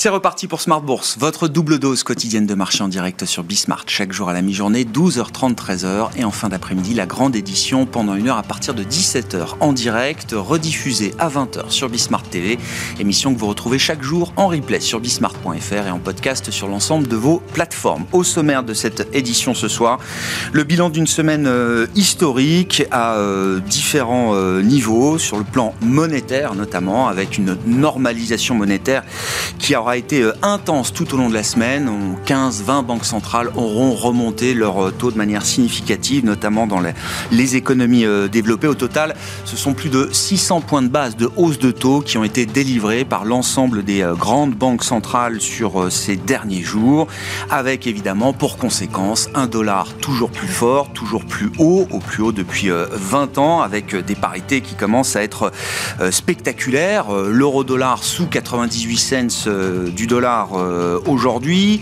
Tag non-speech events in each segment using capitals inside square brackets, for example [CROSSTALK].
C'est reparti pour Smart Bourse, votre double dose quotidienne de marché en direct sur Bismart, chaque jour à la mi-journée, 12h30, 13h, et en fin d'après-midi, la grande édition pendant une heure à partir de 17h en direct, rediffusée à 20h sur Bismart TV, émission que vous retrouvez chaque jour en replay sur bismart.fr et en podcast sur l'ensemble de vos plateformes. Au sommaire de cette édition ce soir, le bilan d'une semaine euh, historique à euh, différents euh, niveaux, sur le plan monétaire notamment, avec une normalisation monétaire qui aura été euh, intense tout au long de la semaine. 15-20 banques centrales auront remonté leur euh, taux de manière significative, notamment dans les, économies euh, développées. Au total, ce sont plus de 600 points de base de hausse de taux qui ont été délivrés par l'ensemble des grandes banques centrales sur ces derniers jours, avec évidemment pour conséquence un dollar toujours plus fort, toujours plus haut, au plus haut depuis 20 ans, avec des parités qui commencent à être spectaculaires. L'euro-dollar sous 98 cents du dollar euh, aujourd'hui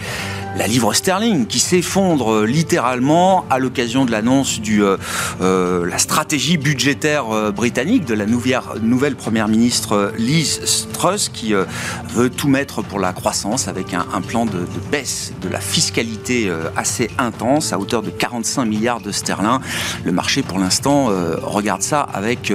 la livre sterling qui s'effondre euh, littéralement à l'occasion de l'annonce de euh, euh, la stratégie budgétaire britannique de la nouvelle, première ministre Liz Truss qui veut tout mettre pour la croissance avec un, plan de, baisse de la fiscalité assez intense à hauteur de 45 milliards de sterling. Le marché pour l'instant regarde ça avec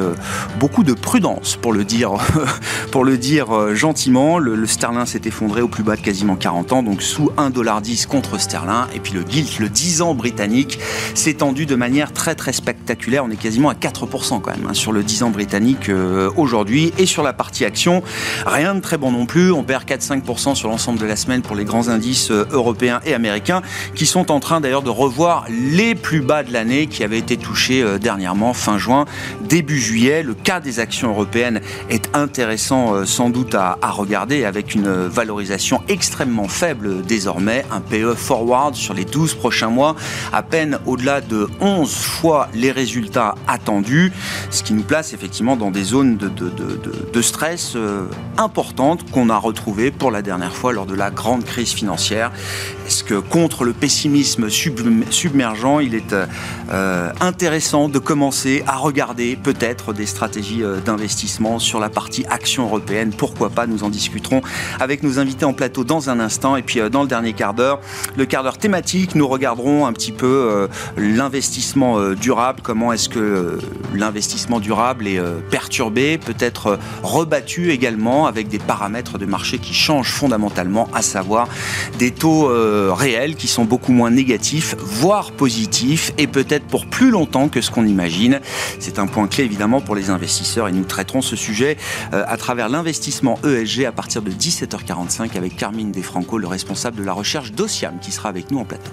beaucoup de prudence pour le dire, [LAUGHS] pour le dire gentiment. Le, le sterling s'est effondré au plus bas de quasiment 40 ans, donc sous 1,10$ contre sterling. Et puis le gilt, le 10 ans britannique, s'est tendu de manière très très spectaculaire. On est quasiment à 4% quand même hein, sur le 10 ans britannique euh, aujourd'hui. Et sur la partie action, rien de très bon non plus. On perd 4-5% sur l'ensemble de la semaine pour les grands indices euh, européens et américains qui sont en train d'ailleurs de revoir les plus bas de l'année qui avaient été touchés euh, dernièrement fin juin, début juillet. Le cas des actions européennes est intéressant sans doute à regarder avec une valorisation extrêmement faible désormais, un PE forward sur les 12 prochains mois, à peine au-delà de 11 fois les résultats attendus, ce qui nous place effectivement dans des zones de, de, stress euh, importantes qu'on a retrouvées pour la dernière fois lors de la grande crise financière. Est-ce que contre le pessimisme submergent, il est euh, intéressant de commencer à regarder peut-être des stratégies euh, d'investissement sur la partie action européenne? Pourquoi pas? Nous en discuterons avec nos invités en plateau dans un instant. Et puis dans le dernier quart d'heure, le quart d'heure thématique, nous regarderons un petit peu euh, l'investissement euh, durable, comment est-ce que euh, l'investissement durable est perturbé, peut-être rebattu également avec des paramètres de marché qui changent fondamentalement, à savoir des taux réels qui sont beaucoup moins négatifs, voire positifs, et peut-être pour plus longtemps que ce qu'on imagine. C'est un point clé évidemment pour les investisseurs et nous traiterons ce sujet à travers l'investissement ESG à partir de 17h45 avec Carmine Defranco, le responsable de la recherche d'Ociam qui sera avec nous en plateau.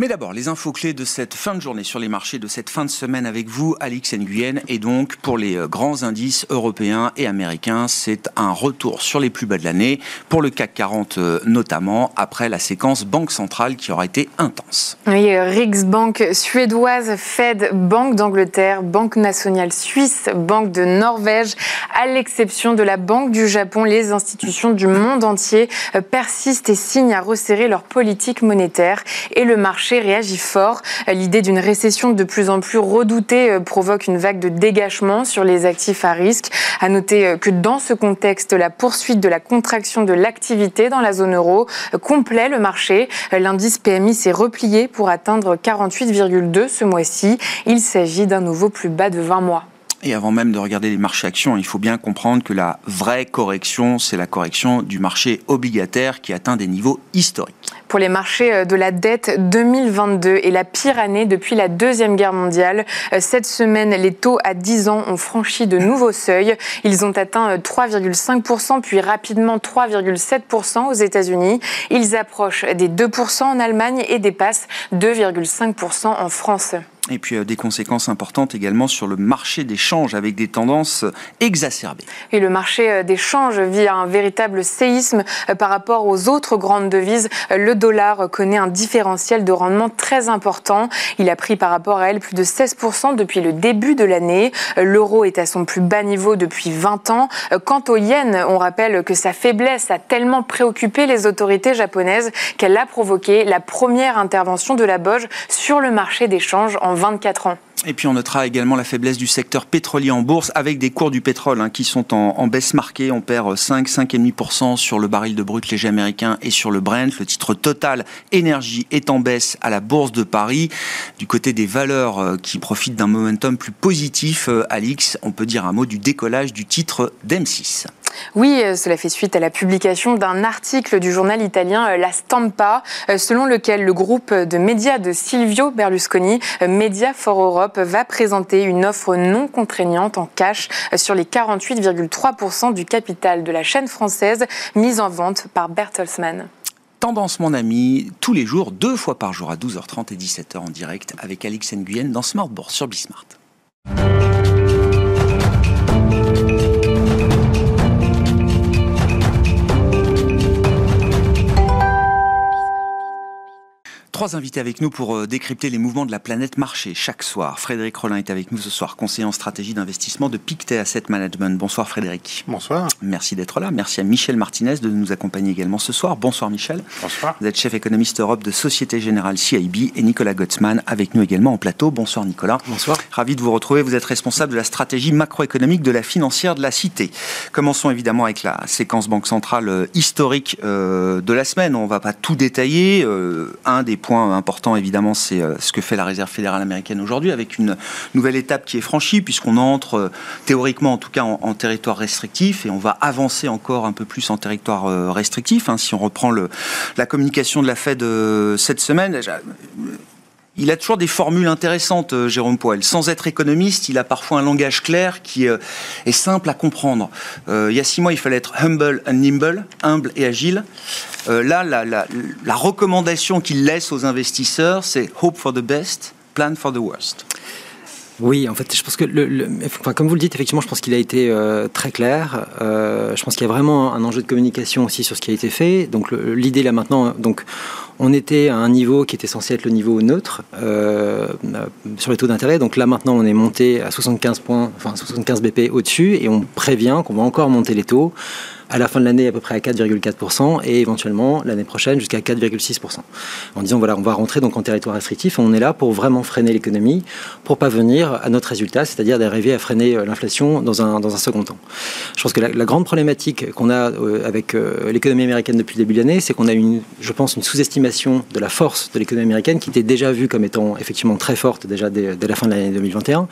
Mais d'abord, les infos clés de cette fin de journée sur les marchés, de cette fin de semaine avec vous, Alix Nguyen. Et donc, pour les euh, grands indices européens et américains, c'est un retour sur les plus bas de l'année, pour le CAC 40 euh, notamment, après la séquence Banque centrale qui aura été intense. Oui, euh, Riksbank suédoise, Fed, Banque d'Angleterre, Banque nationale suisse, Banque de Norvège, à l'exception de la Banque du Japon, les institutions du monde entier persistent et signent à resserrer leur politique monétaire et le marché réagit fort. L'idée d'une récession de plus en plus redoutée euh, provoque une vague de dégagement sur les actifs à risque. À noter euh, que dans ce contexte, la poursuite de la contraction de l'activité dans la zone euro euh, complète le marché. L'indice PMI s'est replié pour atteindre 48,2 ce mois-ci. Il s'agit d'un nouveau plus bas de 20 mois. Et avant même de regarder les marchés actions, il faut bien comprendre que la vraie correction, c'est la correction du marché obligataire qui atteint des niveaux historiques. Pour les marchés euh, de la dette, 2022 est la pire année depuis la Deuxième Guerre mondiale. Euh, cette semaine, les taux à 10 ans ont franchi de nouveaux seuils. Ils ont atteint 3,5%, euh, puis rapidement 3,7% aux États-Unis. Ils approchent des 2% en Allemagne et dépassent 2,5% en France. Et puis des conséquences importantes également sur le marché des changes avec des tendances exacerbées. Et le marché des changes vit un véritable séisme par rapport aux autres grandes devises. Le dollar connaît un différentiel de rendement très important. Il a pris par rapport à elle plus de 16% depuis le début de l'année. L'euro est à son plus bas niveau depuis 20 ans. Quant au yen, on rappelle que sa faiblesse a tellement préoccupé les autorités japonaises qu'elle a provoqué la première intervention de la BOJ sur le marché des changes en 24 ans. Et puis on notera également la faiblesse du secteur pétrolier en bourse avec des cours du pétrole hein, qui sont en, baisse marquée. On perd 5, 5,5% sur le baril de brut léger américain et sur le Brent. Le titre Total Énergie est en baisse à la bourse de Paris. Du côté des valeurs euh, qui profitent d'un momentum plus positif, euh, Alix, on peut dire un mot du décollage du titre d'M6. Oui, euh, cela fait suite à la publication d'un article du journal italien La Stampa, selon lequel le groupe de médias de Silvio Berlusconi, Media for Europe, va présenter une offre non contraignante en cash sur les 48,3% du capital de la chaîne française mise en vente par Bertelsmann. Tendance mon ami, tous les jours, deux fois par jour à 12h30 et 17h en direct avec Alix Nguyen dans Smart Bourse sur Bismart. Trois invités avec nous pour euh, décrypter les mouvements de la planète marché chaque soir. Frédéric Rollin est avec nous ce soir, conseiller en stratégie d'investissement de Pictet Asset Management. Bonsoir Frédéric. Bonsoir. Merci d'être là. Merci à Michel Martinez de nous accompagner également ce soir. Bonsoir Michel. Bonsoir. Vous êtes chef économiste Europe de Société Générale CIB et Nicolas Gottsman avec nous également en plateau. Bonsoir Nicolas. Bonsoir. Ravi de vous retrouver. Vous êtes responsable de la stratégie macroéconomique de la financière de la Cité. Commençons évidemment avec la séquence Banque Centrale euh, historique euh, de la semaine. On ne va pas tout détailler. Un des points importants évidemment évidemment, c'est euh, ce que fait la Réserve fédérale américaine aujourd'hui, avec une nouvelle étape qui est franchie, puisqu'on entre, euh, théoriquement en tout cas, en, territoire restrictif, et on va avancer encore un peu plus en territoire euh, restrictif. Hein. si on reprend le, la communication de la Fed cette semaine, il a toujours des formules intéressantes, euh, Jérôme Poel. Sans être économiste, il a parfois un langage clair qui euh, est simple à comprendre. Euh, il y a six mois, il fallait être humble and nimble, humble et agile. là, la, recommandation qu'il laisse aux investisseurs, c'est hope for the best, plan for the worst. Oui, en fait, je pense que, enfin, comme vous le dites, effectivement, je pense qu'il a été très clair. Je pense qu'il y a vraiment un enjeu de communication aussi sur ce qui a été fait. Donc, l'idée là maintenant, donc, on était à un niveau qui était censé être le niveau neutre euh, sur les taux d'intérêt. Donc là maintenant, on est monté à 75 points, enfin 75 BP au-dessus, et on prévient qu'on va encore monter les taux à la fin de l'année à peu près à 4,4% et éventuellement l'année prochaine jusqu'à 4,6%. En disant voilà, on va rentrer donc en territoire restrictif, on est là pour vraiment freiner l'économie, pour pas venir à notre résultat, c'est-à-dire d'arriver à freiner euh, l'inflation dans un, dans un second temps. Je pense que la, grande problématique qu'on a euh, avec euh, l'économie américaine depuis le début de l'année, c'est qu'on a une, je pense, une sous-estimation de la force de l'économie américaine qui était déjà vue comme étant effectivement très forte déjà dès, la fin de l'année 2021,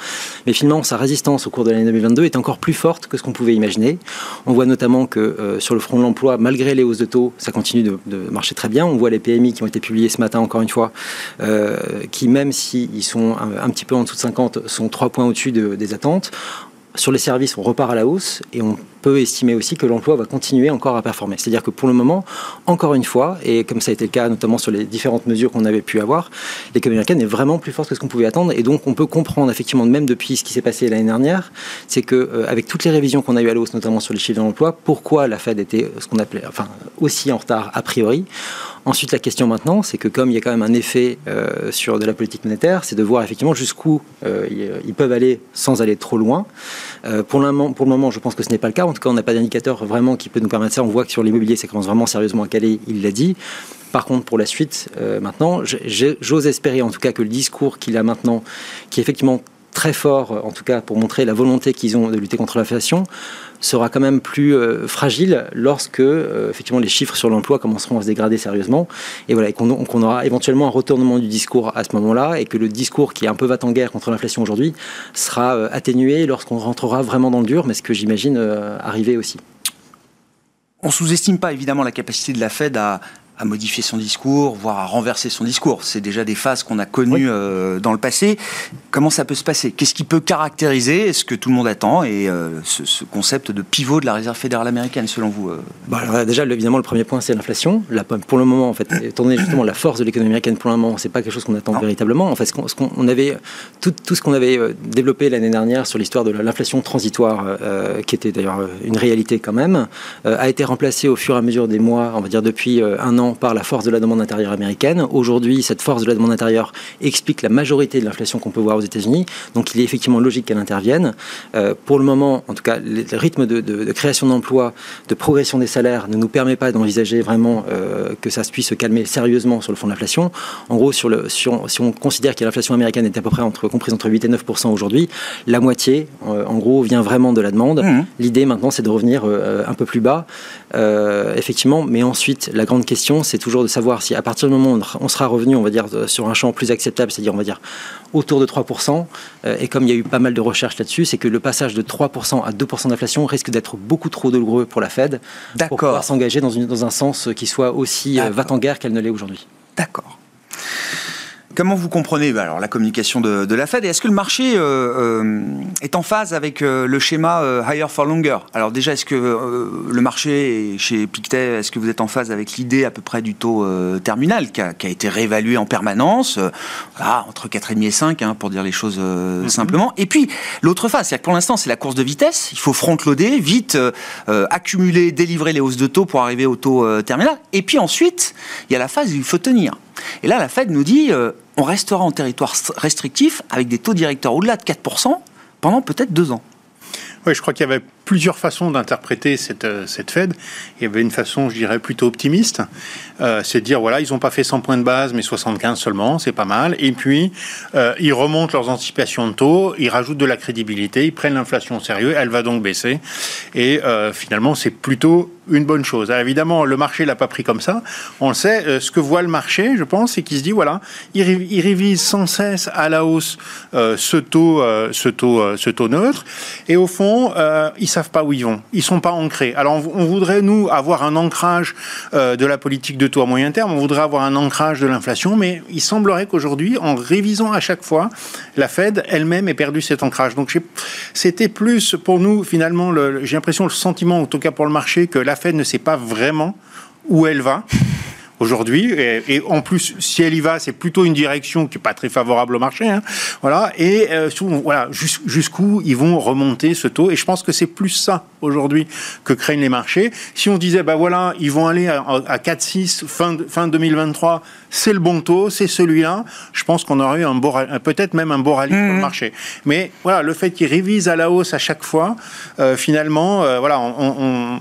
mais finalement sa résistance au cours de l'année 2022 est encore plus forte que ce qu'on pouvait imaginer. On voit notamment que euh, sur le front de l'emploi, malgré les hausses de taux, ça continue de, marcher très bien. On voit les PMI qui ont été publiés ce matin, encore une fois, euh, qui, même s'ils sont un, petit peu en dessous de 50, sont trois points au-dessus des attentes. Sur les services, on repart à la hausse et on peut estimer aussi que l'emploi va continuer encore à performer. C'est-à-dire que pour le moment, encore une fois, et comme ça a été le cas notamment sur les différentes mesures qu'on avait pu avoir, l'économie américaine est vraiment plus forte que ce qu'on pouvait attendre. Et donc on peut comprendre effectivement, même depuis ce qui s'est passé l'année dernière, c'est que euh, avec toutes les révisions qu'on a eues à la hausse, notamment sur les chiffres de l'emploi, pourquoi la Fed était ce qu'on appelait, aussi en retard a priori? Ensuite, la question maintenant, c'est que comme il y a quand même un effet euh, sur de la politique monétaire, c'est de voir effectivement jusqu'où euh, ils peuvent aller sans aller trop loin. Euh, pour, le moment, je pense que ce n'est pas le cas. En tout cas, on n'a pas d'indicateur vraiment qui peut nous permettre ça. On voit que sur l'immobilier, ça commence vraiment sérieusement à caler, il l'a dit. Par contre, pour la suite, maintenant, j'ose espérer en tout cas que le discours qu'il a maintenant, qui effectivement très fort, en tout cas pour montrer la volonté qu'ils ont de lutter contre l'inflation, sera quand même plus euh, fragile lorsque euh, effectivement les chiffres sur l'emploi commenceront à se dégrader sérieusement et voilà qu'on aura éventuellement un retournement du discours à ce moment-là et que le discours qui est un peu va en guerre contre l'inflation aujourd'hui sera euh, atténué lorsqu'on rentrera vraiment dans le dur mais ce que j'imagine arriver aussi. On sous-estime pas évidemment la capacité de la Fed à à modifier son discours, voire à renverser son discours. C'est déjà des phases qu'on a connues euh, dans le passé. Comment ça peut se passer? Qu'est-ce qui peut caractériser ce que tout le monde attend et euh, ce, concept de pivot de la Réserve fédérale américaine, selon vous euh? Bah, Déjà, évidemment, le premier point, c'est l'inflation. Pour le moment, en fait, étant donné justement la force de l'économie américaine, pour le moment, c'est pas quelque chose qu'on attend véritablement. En fait, ce qu'on avait, tout, tout ce qu'on avait développé l'année dernière sur l'histoire de l'inflation transitoire, qui était d'ailleurs une réalité quand même, a été remplacé au fur et à mesure des mois, on va dire depuis un an par la force de la demande intérieure américaine. Aujourd'hui, cette force de la demande intérieure explique la majorité de l'inflation qu'on peut voir aux États-Unis. Donc il est effectivement logique qu'elle intervienne. Euh, pour le moment, en tout cas, le rythme de, création d'emplois, de progression des salaires ne nous permet pas d'envisager vraiment euh, que ça puisse se calmer sérieusement sur le fond de l'inflation. En gros, sur le, si on considère que l'inflation américaine est à peu près entre, comprise entre 8 et 9 aujourd'hui, la moitié, euh, en gros, vient vraiment de la demande. Mmh. L'idée maintenant, c'est de revenir un peu plus bas, effectivement. Mais ensuite, la grande question, c'est toujours de savoir si à partir du moment où on sera revenu, on va dire, sur un champ plus acceptable, c'est-à-dire, on va dire, autour de 3%, euh, et comme il y a eu pas mal de recherches là-dessus, c'est que le passage de 3% à 2% d'inflation risque d'être beaucoup trop douloureux pour la Fed pour pouvoir s'engager dans, dans un sens qui soit aussi euh, va-t-en-guerre qu'elle ne l'est aujourd'hui. D'accord. Comment vous comprenez bah, alors, la communication de, la Fed et est-ce que le marché euh, euh, est en phase avec euh, le schéma higher for longer? Alors déjà, est-ce que le marché chez Pictet, est-ce que vous êtes en phase avec l'idée à peu près du taux terminal qui a, été réévalué en permanence, entre 4,5 et 5 hein, pour dire les choses mm-hmm. simplement? Et puis l'autre phase, c'est que pour l'instant c'est la course de vitesse, il faut front-loader, vite accumuler, délivrer les hausses de taux pour arriver au taux terminal. Et puis ensuite, il y a la phase où il faut tenir. Et là, la Fed nous dit, euh, on restera en territoire restrictif avec des taux directeurs au-delà de 4% pendant peut-être deux ans. Oui, je crois qu'il y avait plusieurs façons d'interpréter cette, euh, cette Fed. Il y avait une façon, je dirais, plutôt optimiste. Euh, c'est de dire, voilà, ils n'ont pas fait 100 points de base, mais 75 seulement, c'est pas mal. Et puis, euh, ils remontent leurs anticipations de taux, ils rajoutent de la crédibilité, ils prennent l'inflation au sérieux, elle va donc baisser. Et finalement, c'est plutôt une bonne chose. Alors, évidemment, le marché l'a pas pris comme ça. On le sait. ce que voit le marché, je pense, c'est qu'il se dit, voilà, il, révise sans cesse à la hausse ce taux, ce taux, ce taux neutre. Et au fond, ils savent pas où ils vont. Ils sont pas ancrés. Alors on, voudrait nous avoir un ancrage euh, de la politique de taux à moyen terme. On voudrait avoir un ancrage de l'inflation, mais il semblerait qu'aujourd'hui, en révisant à chaque fois, la Fed elle-même ait perdu cet ancrage. Donc c'était plus pour nous finalement, j'ai l'impression le sentiment, en tout cas pour le marché, que la Fed ne sait pas vraiment où elle va aujourd'hui. Et, en plus, si elle y va, c'est plutôt une direction qui n'est pas très favorable au marché. Hein. Voilà. Et euh, voilà, jusqu'où ils vont remonter ce taux. Et je pense que c'est plus ça aujourd'hui que craignent les marchés. Si on disait, bah voilà, ils vont aller à, à 4,6 fin, fin 2023, c'est le bon taux, c'est celui-là. Je pense qu'on aurait eu un beau, peut-être même un beau rallye sur le mmh. marché. Mais voilà, le fait qu'ils révisent à la hausse à chaque fois, euh, finalement, euh, voilà, on,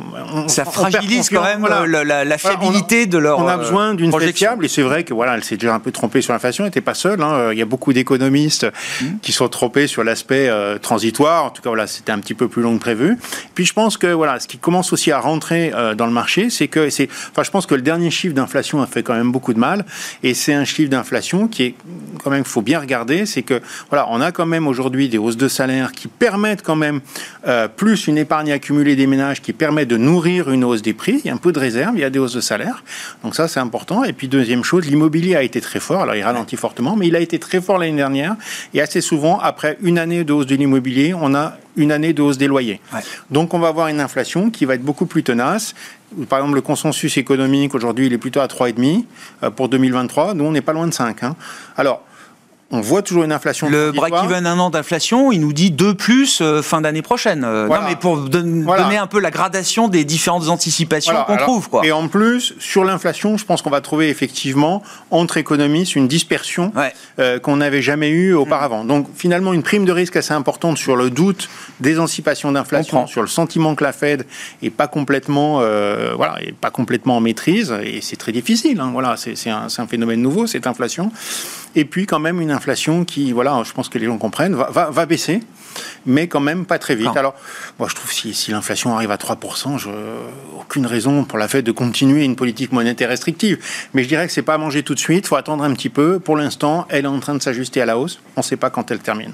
ça fragilise quand même la, fiabilité de leur. Besoin d'une fiable, et c'est vrai que voilà, elle s'est déjà un peu trompée sur l'inflation. Elle n'était pas seule. Hein. Il y a beaucoup d'économistes mmh. qui sont trompés sur l'aspect euh, transitoire. En tout cas, voilà, c'était un petit peu plus long que prévu. Puis je pense que voilà, ce qui commence aussi à rentrer dans le marché, c'est que c'est, enfin, je pense que le dernier chiffre d'inflation a fait quand même beaucoup de mal. Et c'est un chiffre d'inflation qui est quand même, faut bien regarder, c'est que voilà, on a quand même aujourd'hui des hausses de salaire qui permettent quand même euh, plus une épargne accumulée des ménages qui permet de nourrir une hausse des prix. Il y a un peu de réserve, il y a des hausses de salaire. Donc ça, c'est important. Et puis deuxième chose, l'immobilier a été très fort. Alors il ralentit fortement, mais il a été très fort l'année dernière. Et assez souvent, après une année de hausse de l'immobilier, on a une année de hausse des loyers. Donc on va avoir une inflation qui va être beaucoup plus tenace. Par exemple, le consensus économique aujourd'hui, il est plutôt à 3,5 euh, pour 2023. Nous, on n'est pas loin de 5. Hein. Alors, on voit toujours une inflation. Le break-even un an d'inflation, il nous dit 2 plus euh, fin d'année prochaine. Euh, non, mais pour donner un peu la gradation des différentes anticipations qu'on trouve. Quoi. Et en plus, sur l'inflation, je pense qu'on va trouver effectivement entre économistes une dispersion euh, qu'on n'avait jamais eue auparavant. Mm. Donc finalement, une prime de risque assez importante sur le doute des anticipations d'inflation, sur le sentiment que la Fed est pas complètement, voilà, est pas complètement en maîtrise. Et c'est très difficile. Hein, voilà, c'est un, un phénomène nouveau cette inflation. Et puis quand même une inflation qui, voilà, je pense que les gens comprennent, va, va, baisser, mais quand même pas très vite. Alors, moi, je trouve si, si l'inflation arrive à 3%, je, aucune raison pour la Fed de continuer une politique monétaire restrictive. Mais je dirais que c'est pas à manger tout de suite, il faut attendre un petit peu. Pour l'instant, elle est en train de s'ajuster à la hausse. On ne sait pas quand elle termine.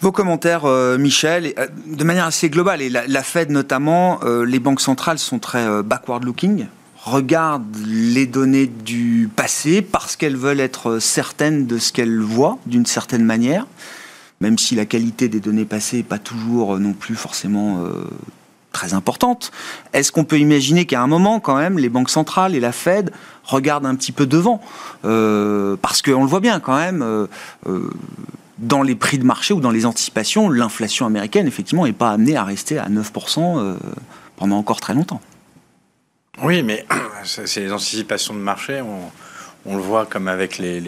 Vos commentaires, euh, Michel, euh, de manière assez globale, et la, Fed notamment, euh, les banques centrales sont très backward-looking regardent les données du passé parce qu'elles veulent être certaines de ce qu'elles voient d'une certaine manière, même si la qualité des données passées n'est pas toujours non plus forcément euh, très importante. Est-ce qu'on peut imaginer qu'à un moment, quand même, les banques centrales et la Fed regardent un petit peu devant? Euh, Parce qu'on le voit bien quand même. Euh, dans les prix de marché ou dans les anticipations, l'inflation américaine, effectivement, n'est pas amenée à rester à 9% pendant encore très longtemps. Oui, mais [CLEARS THROAT] c'est les anticipations de marché. On, le voit comme avec les,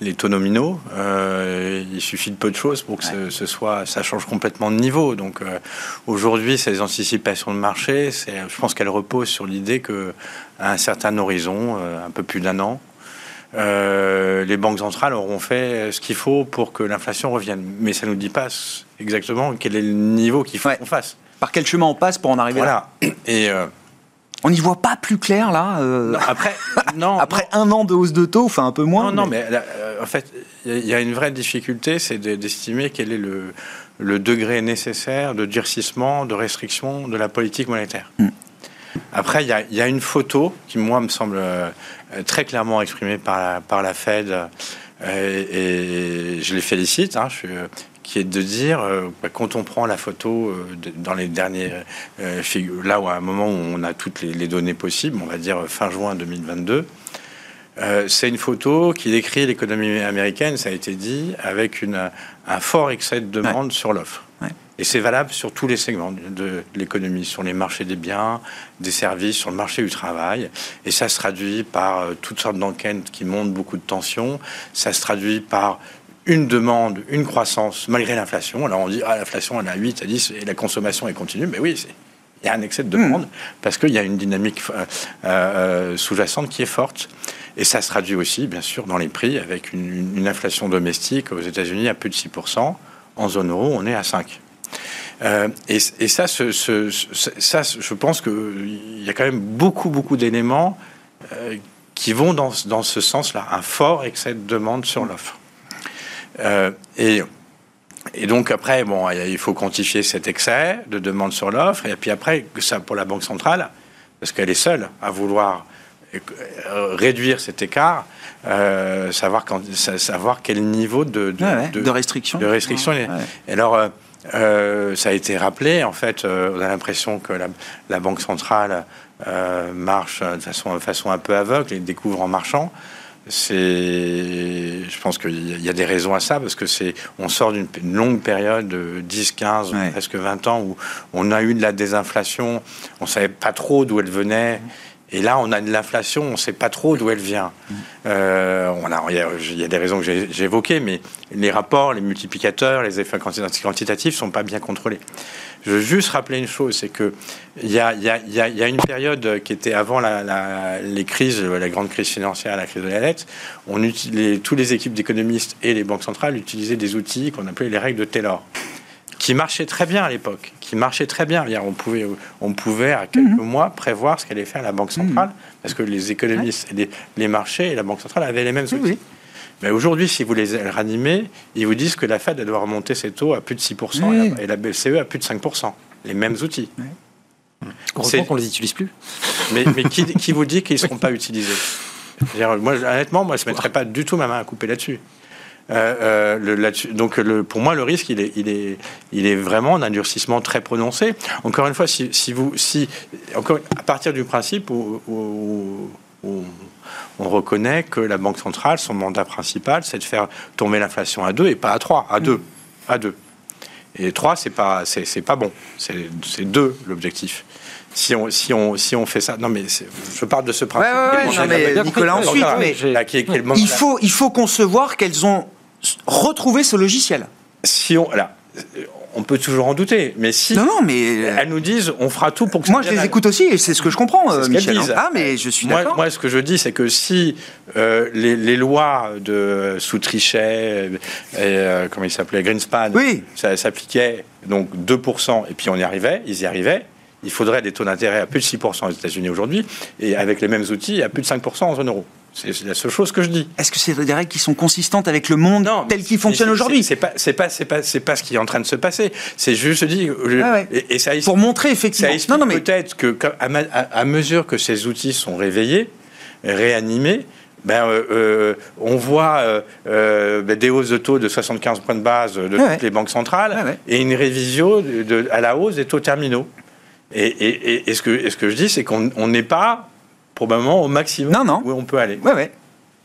les, taux nominaux. Euh, il suffit de peu de choses pour que ce, soit, ça change complètement de niveau. Donc euh, aujourd'hui, ces anticipations de marché, je pense qu'elles reposent sur l'idée que à un certain horizon, euh, un peu plus d'un an, les banques centrales auront fait ce qu'il faut pour que l'inflation revienne. Mais ça ne nous dit pas exactement quel est le niveau qu'il faut qu'on fasse. Par quel chemin on passe pour en arriver là? Et on n'y voit pas plus clair là. Euh, [LAUGHS] après, non, après un an de hausse de taux, enfin un peu moins. Non, non, mais, euh, en fait, il y, a une vraie difficulté, c'est d'estimer quel est le, le, degré nécessaire de durcissement, de restriction de la politique monétaire. Mm. Après, il y, y, a une photo qui, moi, me semble euh, très clairement exprimée par la, par la Fed. et, je les félicite. Hein, je suis qui est de dire, euh, bah, quand on prend la photo euh, dans les derniers euh, là où à un moment où on a toutes les, données possibles, on va dire fin juin 2022, c'est une photo qui décrit l'économie américaine, ça a été dit, avec une, un fort excès de demande sur l'offre. Et c'est valable sur tous les segments de l'économie, sur les marchés des biens, des services, sur le marché du travail. Et ça se traduit par toutes sortes d'enquêtes qui montrent beaucoup de tensions. Ça se traduit par une demande, une croissance malgré l'inflation. Alors on dit, ah, l'inflation, elle est à 8, à 10 et la consommation est continue. Mais oui, il y a un excès de demande parce qu'il y a une dynamique euh, euh, sous-jacente qui est forte. Et ça se traduit aussi, bien sûr, dans les prix avec une, inflation domestique aux États-Unis à plus de 6%. En zone euro, on est à 5. Euh, et, ça, ça, je pense qu'il y a quand même beaucoup, beaucoup d'éléments qui vont dans, dans ce sens-là. Un fort excès de demande sur l'offre. Euh, et, et donc après, bon, il faut quantifier cet excès de demande sur l'offre. Et puis après, ça pour la Banque centrale, parce qu'elle est seule à vouloir euh, réduire cet écart, euh, savoir, quand, savoir quel niveau de, de, de, restriction. De restriction. Et alors, euh, ça a été rappelé, en fait, on a l'impression que la, la, Banque centrale marche de façon, de façon un peu aveugle et découvre en marchant c'est, je pense qu'il y a des raisons à ça parce que c'est, on sort d'une longue période de 10, 15, presque 20 ans où on a eu de la désinflation, on savait pas trop d'où elle venait. Et là, on a de l'inflation, on ne sait pas trop d'où elle vient. Euh, on a, il y, a des raisons que j'ai évoquées, mais les rapports, les multiplicateurs, les effets quantitatifs sont pas bien contrôlés. Je veux juste rappeler une chose, c'est que il y a, y, a, y a, une période qui était avant la, les crises, la grande crise financière, la crise de la dette. On utilisait, tous les équipes d'économistes et les banques centrales utilisaient des outils qu'on appelait les règles de Taylor qui marchaient très bien à l'époque, qui marchaient très bien. On pouvait, on pouvait à quelques mhm. mois prévoir ce qu'allait faire la Banque centrale, mhm. parce que les économistes, les, les, marchés et la Banque centrale avaient les mêmes outils. Mais aujourd'hui, si vous les ranimez, ils vous disent que la Fed doit remonter ses taux à plus de 6% et, la, BCE à plus de 5%. Les mêmes outils. Heureusement qu'on ne les utilise plus. Mais, mais qui, vous dit qu'ils ne [LAUGHS] seront pas utilisés? Moi, Honnêtement, moi, je ne mettrais pas du tout ma main à couper là-dessus. Euh, euh, donc le, pour moi, le risque, il est, il est, il est vraiment un durcissement très prononcé. Encore une fois, si, si vous, si, encore, à partir du principe où, où, où on reconnaît que la Banque centrale, son mandat principal, c'est de faire tomber l'inflation à 2 et pas à 3, à 2. À 2. Et 3, c'est pas, c'est, pas bon. C'est, 2 l'objectif. Si on, si, on, si on fait ça. Non, mais je parle de ce principe. Ouais, mais Nicolas, ensuite, mais il, faut, il faut concevoir qu'elles ont retrouvé ce logiciel. Si on. Là, on peut toujours en douter, mais si non, non, mais elles nous disent, on fera tout pour que moi je les écoute aussi et c'est ce que je comprends, euh, Michel. Hein. Ah, mais je suis d'accord. Moi, ce que je dis, c'est que si euh, les, lois de sous Trichet, euh, comment il s'appelait, Greenspan, oui. ça s'appliquait donc 2%, et puis on y arrivait, ils y arrivaient. Il faudrait des taux d'intérêt à plus de 6% aux États-Unis aujourd'hui, et avec les mêmes outils, à plus de 5% en zone euro. C'est la seule chose que je dis. Est-ce que c'est des règles qui sont consistantes avec le monde tel qu'il fonctionne aujourd'hui C'est pas, c'est pas, c'est pas, c'est pas ce qui est en train de se passer. C'est juste dit. Ah et, ça pour montrer effectivement. Ça non, non, mais... peut-être que à, mesure que ces outils sont réveillés, réanimés, ben, euh, euh, on voit euh, ben, des hausses de taux de 75 points de base de toutes les banques centrales et une révision de, à la hausse des taux terminaux. Et, et, ce, que, ce que je dis, c'est qu'on n'est pas probablement au maximum non, non. où on peut aller. Ouais, ouais.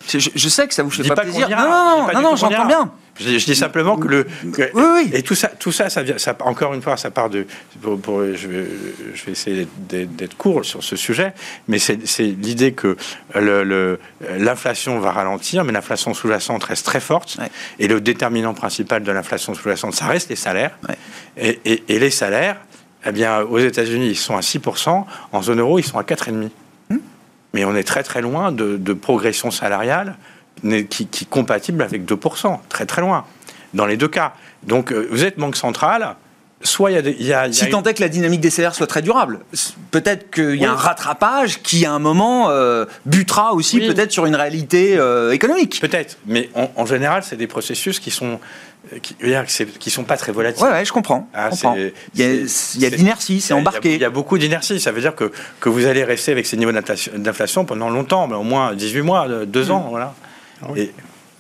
Je, sais que ça vous fait pas, plaisir. non, non, non, non j'entends bien. Je, dis simplement que le. oui, oui. Et tout ça, tout ça, ça, vient, ça, encore une fois, ça part de. Pour, je, vais, je, vais, essayer d'être court sur ce sujet, mais c'est l'idée que l'inflation le, va ralentir, mais l'inflation sous-jacente reste très forte. Et le déterminant principal de l'inflation sous-jacente, ça reste les salaires. Et, et, et, les salaires, eh bien, aux États-Unis, ils sont à 6%, en zone euro, ils sont à 4,5% mais on est très très loin de, progression salariale qui, qui, est compatible avec 2%, très très loin, dans les deux cas. Donc euh, vous êtes banque centrale, soit il y a... si tant est que la dynamique des salaires soit très durable, peut-être qu'il y a un rattrapage qui à un moment euh, butera aussi peut-être sur une réalité euh, économique. Peut-être, mais en général c'est des processus qui sont qui, qui sont pas très volatiles. Ouais, je comprends. Ah, il y a, de l'inertie, c'est embarqué. Il y, a beaucoup d'inertie. Ça veut dire que, que vous allez rester avec ces niveaux d'inflation pendant longtemps, mais au moins 18 mois, 2 mm. ans. Voilà. Ah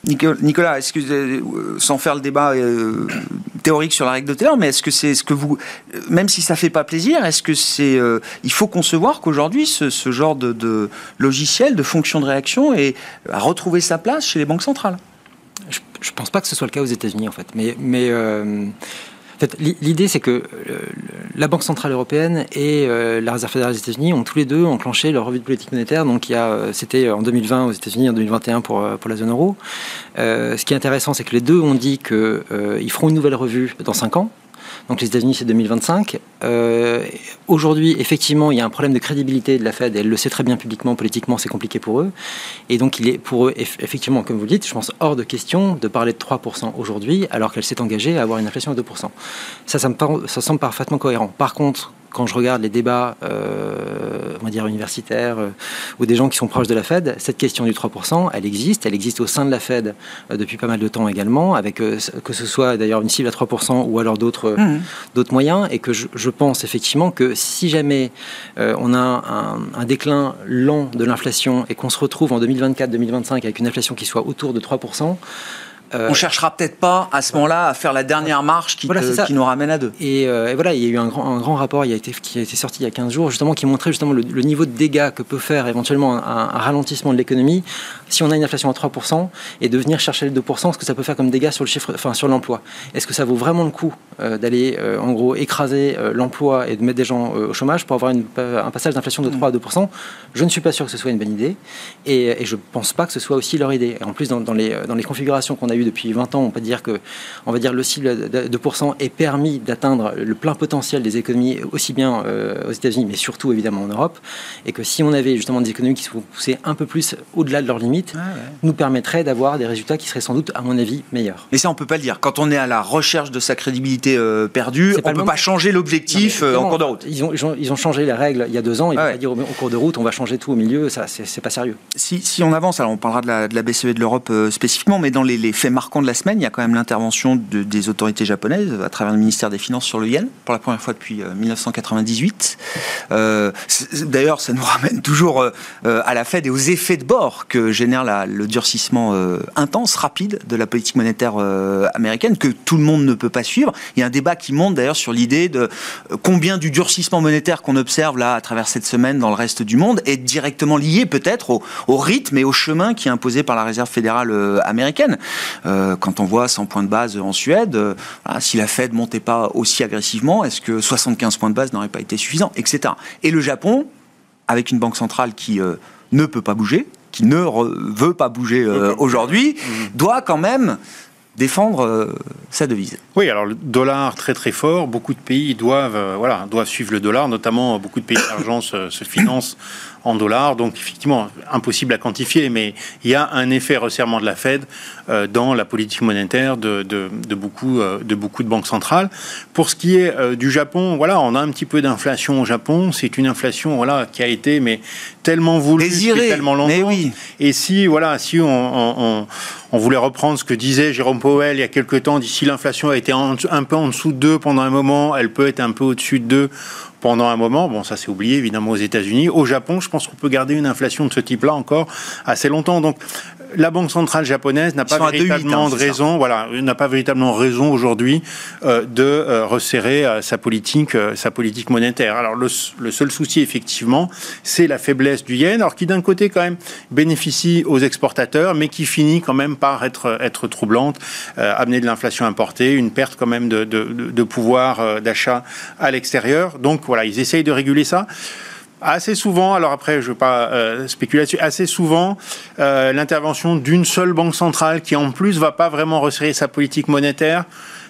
Nicolas, euh, sans faire le débat euh, théorique sur la règle de Taylor, mais est-ce que c'est ce que vous, même si ça fait pas plaisir, est-ce que c'est, euh, il faut concevoir qu'aujourd'hui ce, genre de, logiciel, de fonction de réaction, est, a retrouvé sa place chez les banques centrales? Je, pense pas que ce soit le cas aux États-Unis en fait, mais, mais euh, l'idée c'est que euh, la Banque centrale européenne et euh, la Réserve fédérale des États-Unis ont tous les deux enclenché leur revue de politique monétaire. Donc a, c'était en 2020 aux États-Unis, en 2021 pour pour la zone euro. ce qui est intéressant, c'est que les deux ont dit qu'ils feront une nouvelle revue dans 5 ans. Donc les États-Unis, c'est 2025. Euh, aujourd'hui, effectivement, il y a un problème de crédibilité de la Fed. Elle le sait très bien publiquement, politiquement, c'est compliqué pour eux. Et donc, il est pour eux, effectivement, comme vous le dites, je pense hors de question de parler de 3% aujourd'hui, alors qu'elle s'est engagée à avoir une inflation de 2%. Ça, ça me, ça semble parfaitement cohérent. Par contre, quand je regarde les débats, euh, on va dire universitaires, euh, ou des gens qui sont proches de la Fed, cette question du 3%, elle existe. Elle existe au sein de la Fed euh, depuis pas mal de temps également, avec que ce soit d'ailleurs une cible à 3% ou alors d'autres mmh. d'autres moyens. Et que je, pense effectivement que si jamais on a un, un, déclin lent de l'inflation et qu'on se retrouve en 2024-2025 avec une inflation qui soit autour de 3%, euh, on cherchera peut-être pas à ce moment-là à faire la dernière marche qui, qui nous ramène à deux. Euh, et, voilà, il y a eu un grand, un grand rapport il a été, qui a été sorti il y a 15 jours, justement, qui montrait justement le, niveau de dégâts que peut faire éventuellement un, ralentissement de l'économie si on a une inflation à 3% et de venir chercher le 2%, ce que ça peut faire comme dégâts sur le chiffre, enfin sur l'emploi. Est-ce que ça vaut vraiment le coup euh, d'aller en gros écraser l'emploi et de mettre des gens au chômage pour avoir une, un passage d'inflation de 3 à 2% Je ne suis pas sûr que ce soit une bonne idée et, je ne pense pas que ce soit aussi leur idée. en plus, dans, dans, les, dans les configurations qu'on a depuis 20 ans, on peut dire que on va dire le cible de 2% est permis d'atteindre le plein potentiel des économies aussi bien euh, aux États-Unis, mais surtout évidemment en Europe, et que si on avait justement des économies qui se poussaient un peu plus au-delà de leurs limites, ah nous permettrait d'avoir des résultats qui seraient sans doute, à mon avis, meilleurs. Mais ça, on peut pas le dire. Quand on est à la recherche de sa crédibilité euh, perdue, on ne peut pas changer l'objectif euh, en cours de route. Ils ont, ils ont, changé les règles il y a deux ans. Ils ne vont pas dire au, cours de route, on va changer tout au milieu. Ça, c'est pas sérieux. Si, si, on avance, alors on parlera de la, de la BCE de l'Europe spécifiquement, mais dans les, les faits marquants de la semaine, il y a quand même l'intervention de, des autorités japonaises à travers le ministère des Finances sur le yen, pour la première fois depuis 1998. Euh, euh, d'ailleurs, ça nous [LAUGHS] ramène toujours euh, à la Fed et aux effets de bord que génère le durcissement intense, rapide de la politique monétaire américaine, que tout le monde ne peut pas suivre. Il y a un débat qui monte d'ailleurs sur l'idée de combien du durcissement monétaire qu'on observe là à travers cette semaine dans le reste du monde est directement lié peut-être au, au, rythme et au chemin qui est imposé par la Réserve fédérale américaine. Quand on voit 100 points de base en Suède, euh, si la Fed montait pas aussi agressivement, est-ce que 75 points de base n'auraient pas été suffisants, etc. Et le Japon, avec une banque centrale qui euh, ne peut pas bouger, qui ne veut pas bouger euh, aujourd'hui, mmh. doit quand même défendre sa devise. Oui, alors le dollar très très fort, beaucoup de pays doivent, voilà, doivent suivre le dollar, notamment beaucoup de pays d'émergence se financent en dollars. Donc effectivement, impossible à quantifier, mais il y a un effet resserrement de la Fed euh, dans la politique monétaire de, beaucoup, euh, de beaucoup de banques centrales. Pour ce qui est euh, du Japon, voilà, on a un petit peu d'inflation au Japon. C'est une inflation voilà, qui a été mais tellement voulue, tellement longtemps. Mais oui. Et si, voilà, si on, on, voulait reprendre ce que disait Jérôme Il y a quelques temps, d'ici l'inflation a été un peu en dessous de 2 pendant un moment, elle peut être un peu au-dessus de 2 pendant un moment. Bon, ça c'est oublié évidemment aux États-Unis. Au Japon, je pense qu'on peut garder une inflation de ce type-là encore assez longtemps. Donc la Banque centrale japonaise n'a pas véritablement de raison, voilà, n'a pas véritablement raison aujourd'hui euh, de euh, resserrer euh, sa politique, sa politique monétaire. Alors le, seul souci effectivement, c'est la faiblesse du yen, alors qui d'un côté quand même bénéficie aux exportateurs, mais qui finit quand même par être être troublante, amener de l'inflation importée, une perte quand même de, de, de pouvoir d'achat à l'extérieur. Donc voilà, ils essayent de réguler ça. Assez souvent, alors après, je ne veux pas euh, spéculer là-dessus, assez souvent, euh, l'intervention d'une seule banque centrale qui en plus va pas vraiment resserrer sa politique monétaire,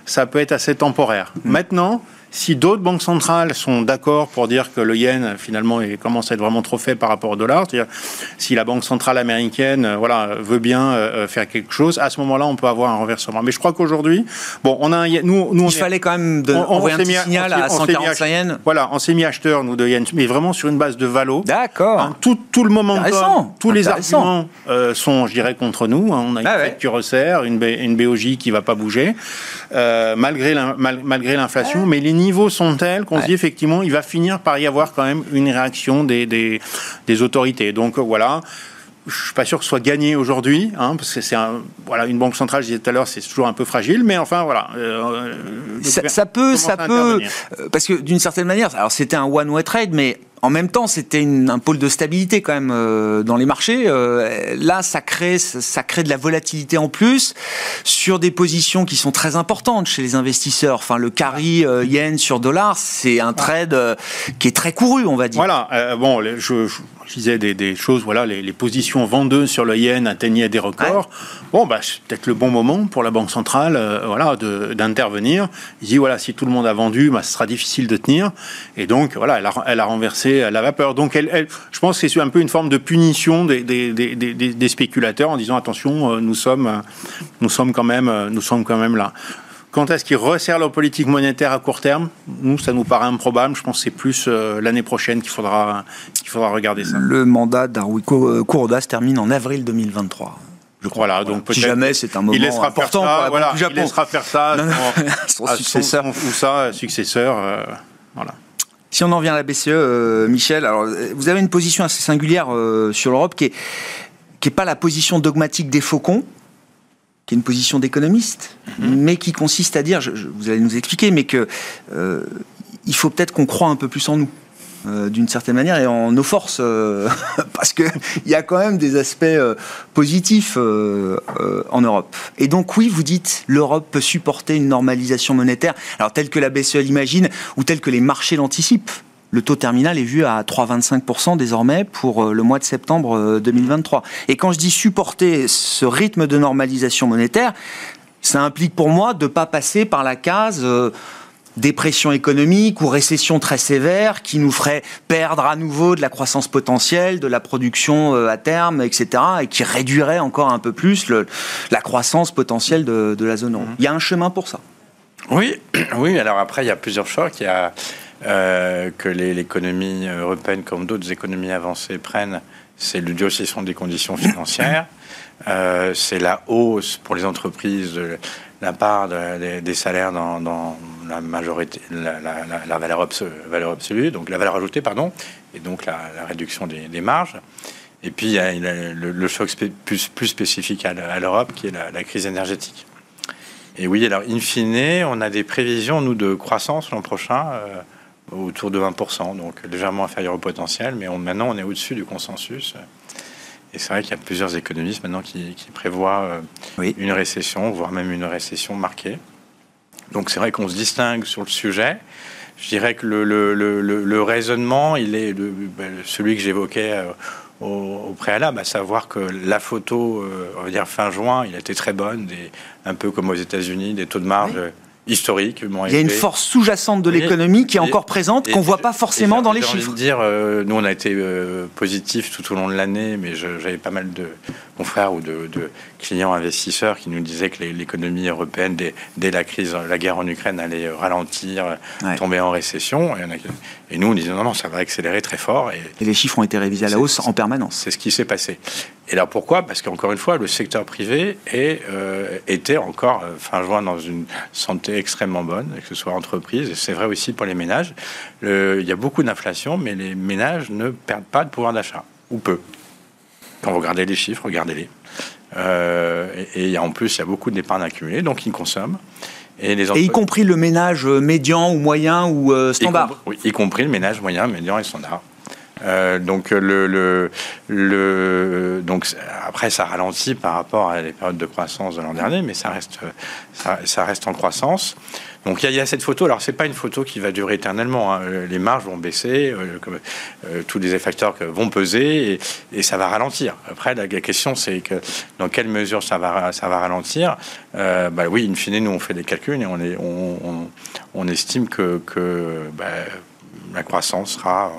ça peut être assez temporaire. Mmh. Maintenant, si d'autres banques centrales sont d'accord pour dire que le yen finalement commence à être vraiment trop faible par rapport au dollar, c'est-à-dire si la banque centrale américaine euh, voilà veut bien euh, euh, faire quelque chose, à ce moment-là on peut avoir un renversement. Mais je crois qu'aujourd'hui, bon, on a un, nous, nous il fallait quand même de, on, envoyer un petit signal à 145 yens. Voilà, on s'est mis acheteur nous de yens, mais vraiment sur une base de valo. D'accord. Hein, tout, tout, le moment, tous les arguments sont, je dirais, contre nous. Hein. On a une ah qui resserre, une, une BOJ qui va pas bouger malgré malgré l'inflation, mais les niveaux sont tels qu'on se dit effectivement, il va finir par y avoir quand même une réaction des, des, autorités. Donc voilà. Je suis pas sûr que ce soit gagné aujourd'hui, hein, parce que c'est un, voilà une banque centrale. Je disais tout à l'heure, c'est toujours un peu fragile, mais enfin voilà. Euh, ça, peut, ça peut, euh, parce que d'une certaine manière, alors c'était un one way trade, mais en même temps, c'était un pôle de stabilité quand même euh, dans les marchés. Euh, là, ça crée, ça crée de la volatilité en plus sur des positions qui sont très importantes chez les investisseurs. Enfin, le carry euh, yen sur dollar, c'est un trade qui est très couru, on va dire. Voilà. bon, je, je disais des, choses, voilà, les, positions vendeuses sur le yen atteignaient des records. Bon, bah, c'est peut-être le bon moment pour la Banque centrale voilà, d'intervenir. Il dit, voilà, si tout le monde a vendu, bah, ce sera difficile de tenir. Et donc, voilà, elle a, elle a renversé la vapeur. Donc, elle, elle, je pense que c'est un peu une forme de punition des, des, des, des spéculateurs en disant, attention, euh, nous sommes, nous sommes, quand, même, euh, nous sommes quand même là. Quand est-ce qu'ils resserrent leur politique monétaire à court terme? Nous, ça nous paraît improbable. Je pense que c'est plus euh, l'année prochaine qu'il faudra, qu'il faudra regarder ça. Le mandat d'Arui Kuroda se termine en avril 2023. Je crois. Voilà, donc si jamais c'est un moment il laissera important faire ça, voilà, Il laissera faire ça [LAUGHS] son, successeur. ou ça, successeur. Euh, voilà. Si on en revient à la BCE, euh, Michel, alors vous avez une position assez singulière sur l'Europe qui est qui n'est pas la position dogmatique des faucons, qui est une position d'économiste, mhm. mais qui consiste à dire, vous allez nous expliquer, mais que euh, il faut peut-être qu'on croit un peu plus en nous. Euh, d'une certaine manière et en nos forces euh, [LAUGHS] parce que il y a quand même des aspects positifs en Europe et donc oui vous dites l'Europe peut supporter une normalisation monétaire alors telle que la BCE l'imagine ou telle que les marchés l'anticipent le taux terminal est vu à 3,25% désormais pour euh, le mois de septembre 2023. Euh, Et quand je dis supporter ce rythme de normalisation monétaire, ça implique pour moi de ne pas passer par la case euh, dépression économique ou récession très sévère qui nous ferait perdre à nouveau de la croissance potentielle, de la production à terme, etc. et qui réduirait encore un peu plus la croissance potentielle de, de la zone euro. Mmh. Il y a un chemin pour ça. Oui, [CLEARS THROAT] oui. Alors après, il y a plusieurs chocs. Il y a euh, que l'économie européenne, comme d'autres économies avancées, prennent, c'est le durcissement des conditions financières, [CLEARS THROAT] euh, c'est la hausse pour les entreprises de la part des salaires dans, la majorité, la, valeur, valeur, absolue, donc la valeur ajoutée, pardon, et donc la, réduction des, marges. Et puis il y a le, choc plus, plus, spécifique à l'Europe, qui est la, crise énergétique. Et oui, alors in fine, on a des prévisions, nous, de croissance l'an prochain. Euh, autour de 20%, donc légèrement inférieur au potentiel, mais maintenant on est au-dessus du consensus. Et c'est vrai qu'il y a plusieurs économistes maintenant qui, prévoient euh, une récession, voire même une récession marquée. Donc c'est vrai qu'on se distingue sur le sujet. Je dirais que le, le, le, raisonnement, il est ben, celui que j'évoquais euh, au, préalable, à savoir que la photo, on va dire fin juin, il a été très bonne, un peu comme aux États-Unis, des taux de marge historique. Il y a une force sous-jacente de l'économie qui est encore présente, qu'on ne voit pas forcément dans les chiffres. dire, euh, nous, on a été euh, positifs tout au long de l'année, mais j'avais pas mal de confrères ou de, clients investisseurs qui nous disaient que l'économie européenne, dès, la crise, la guerre en Ukraine, allait ralentir, tomber en récession. Et, nous, on disait non, non, ça va accélérer très fort. Et, les chiffres ont été révisés à la hausse en permanence. C'est ce qui s'est passé. Et là, pourquoi? Parce qu'encore une fois, le secteur privé est, euh, était encore fin juin dans une santé extrêmement bonne, que ce soit entreprise, et c'est vrai aussi pour les ménages. il y a beaucoup d'inflation, mais les ménages ne perdent pas de pouvoir d'achat, ou peu. Quand vous regardez les chiffres, regardez-les. Euh, et, en plus, il y a beaucoup d'épargne accumulée, donc ils consomment. Et, les et y compris le ménage médian ou moyen ou euh, standard oui, y compris le ménage moyen, médian et standard. Euh, donc, le, le, le, donc après, ça ralentit par rapport à les périodes de croissance de l'an dernier, mais ça reste, ça, ça reste en croissance. Donc il y, a cette photo. Alors c'est pas une photo qui va durer éternellement. Hein. Les marges vont baisser, euh, comme, euh, tous les facteurs vont peser et, ça va ralentir. Après la, question c'est que dans quelle mesure ça va ça va ralentir? Euh, bah oui, in fine nous on fait des calculs et on, est, on, estime que, que bah, la croissance sera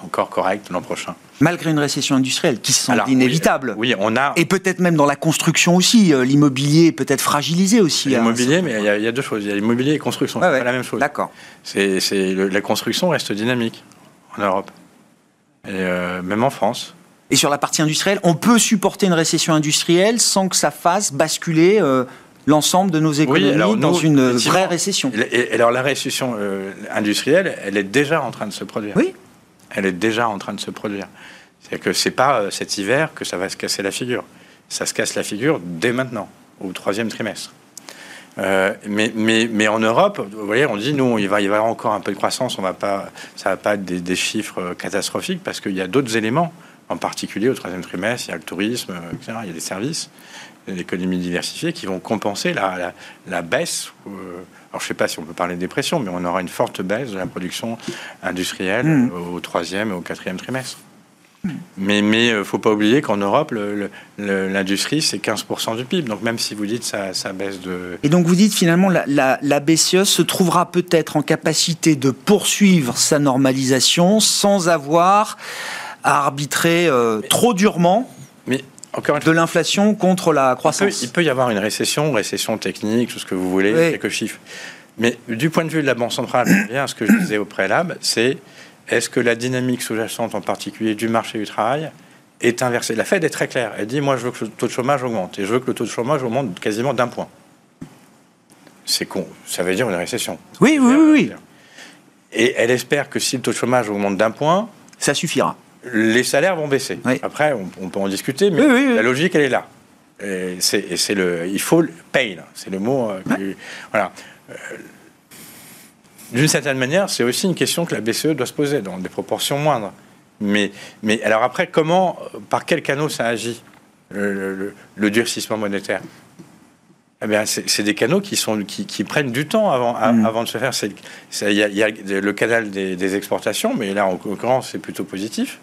encore correct l'an prochain. Malgré une récession industrielle qui semble inévitable. Oui, on a. Et peut-être même dans la construction aussi. Euh, l'immobilier peut-être fragilisé aussi. Hein, l'immobilier, mais il y, a deux choses. Il y a l'immobilier et construction. c'est pas la même chose. D'accord. C'est, la construction reste dynamique en Europe. Et euh, même en France. Et sur la partie industrielle, on peut supporter une récession industrielle sans que ça fasse basculer euh, l'ensemble de nos économies dans une vraie récession. Et, alors la récession industrielle, elle est déjà en train de se produire. Oui elle est déjà en train de se produire. C'est que c'est pas euh, cet hiver que ça va se casser la figure. Ça se casse la figure dès maintenant, au troisième trimestre. Euh, mais, en Europe, vous voyez, on dit nous, il va y avoir encore un peu de croissance, on va pas, ça va pas être des, chiffres euh, catastrophiques parce qu'il y a d'autres éléments, en particulier au troisième trimestre, il y a le tourisme, il y a des services, l'économie diversifiée qui vont compenser la, baisse. Alors, je ne sais pas si on peut parler de dépression, mais on aura une forte baisse de la production industrielle hmm. au troisième et au quatrième trimestre. Mais il ne faut pas oublier qu'en Europe, l'industrie, c'est 15% du PIB. Donc même si vous dites ça, ça baisse de... Et donc vous dites finalement, la, la, BCE se trouvera peut-être en capacité de poursuivre sa normalisation sans avoir à arbitrer euh, trop durement de l'inflation contre la croissance. Il peut, y avoir une récession, récession technique, tout ce que vous voulez, quelques chiffres. Mais du point de vue de la Banque centrale, bien ce que je disais au préalable, c'est est-ce que la dynamique sous-jacente, en particulier du marché du travail, est inversée? La Fed est très claire. Elle dit moi, je veux que le taux de chômage augmente, et je veux que le taux de chômage augmente quasiment d'un point. C'est con. Ça veut dire une récession. Oui, oui, oui, oui. Et elle espère que si le taux de chômage augmente d'un point, ça suffira les salaires vont baisser. Après, on, peut en discuter, mais la logique, elle est là. Et c'est le, il faut payer. C'est le mot. Euh, voilà. Euh, d'une certaine manière, c'est aussi une question que la BCE doit se poser dans des proportions moindres. Mais, mais alors après, comment, par quel canot ça agit le, durcissement monétaire? Eh c'est des canaux qui, sont, qui, prennent du temps avant, mm. avant de se faire. Il y, a le canal des, des exportations, mais là, en l'occurrence, c'est plutôt positif.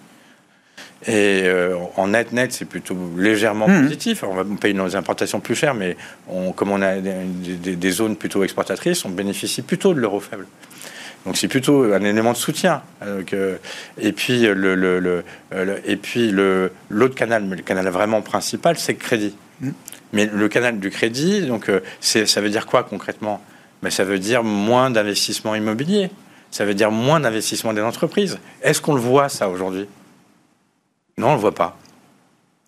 Et euh, en net-net, c'est plutôt légèrement hmm. positif. On va payer nos importations plus chères, mais on, comme on a des, zones plutôt exportatrices, on bénéficie plutôt de l'euro faible. Donc c'est plutôt un élément de soutien. Euh, et puis le, le, et puis l'autre canal, mais le canal vraiment principal, c'est le crédit. Hmm. Mais le canal du crédit, donc euh, ça veut dire quoi concrètement? Mais ça veut dire moins d'investissement immobilier. Ça veut dire moins d'investissement des entreprises. Est-ce qu'on le voit ça aujourd'hui? Non, on ne le voit pas.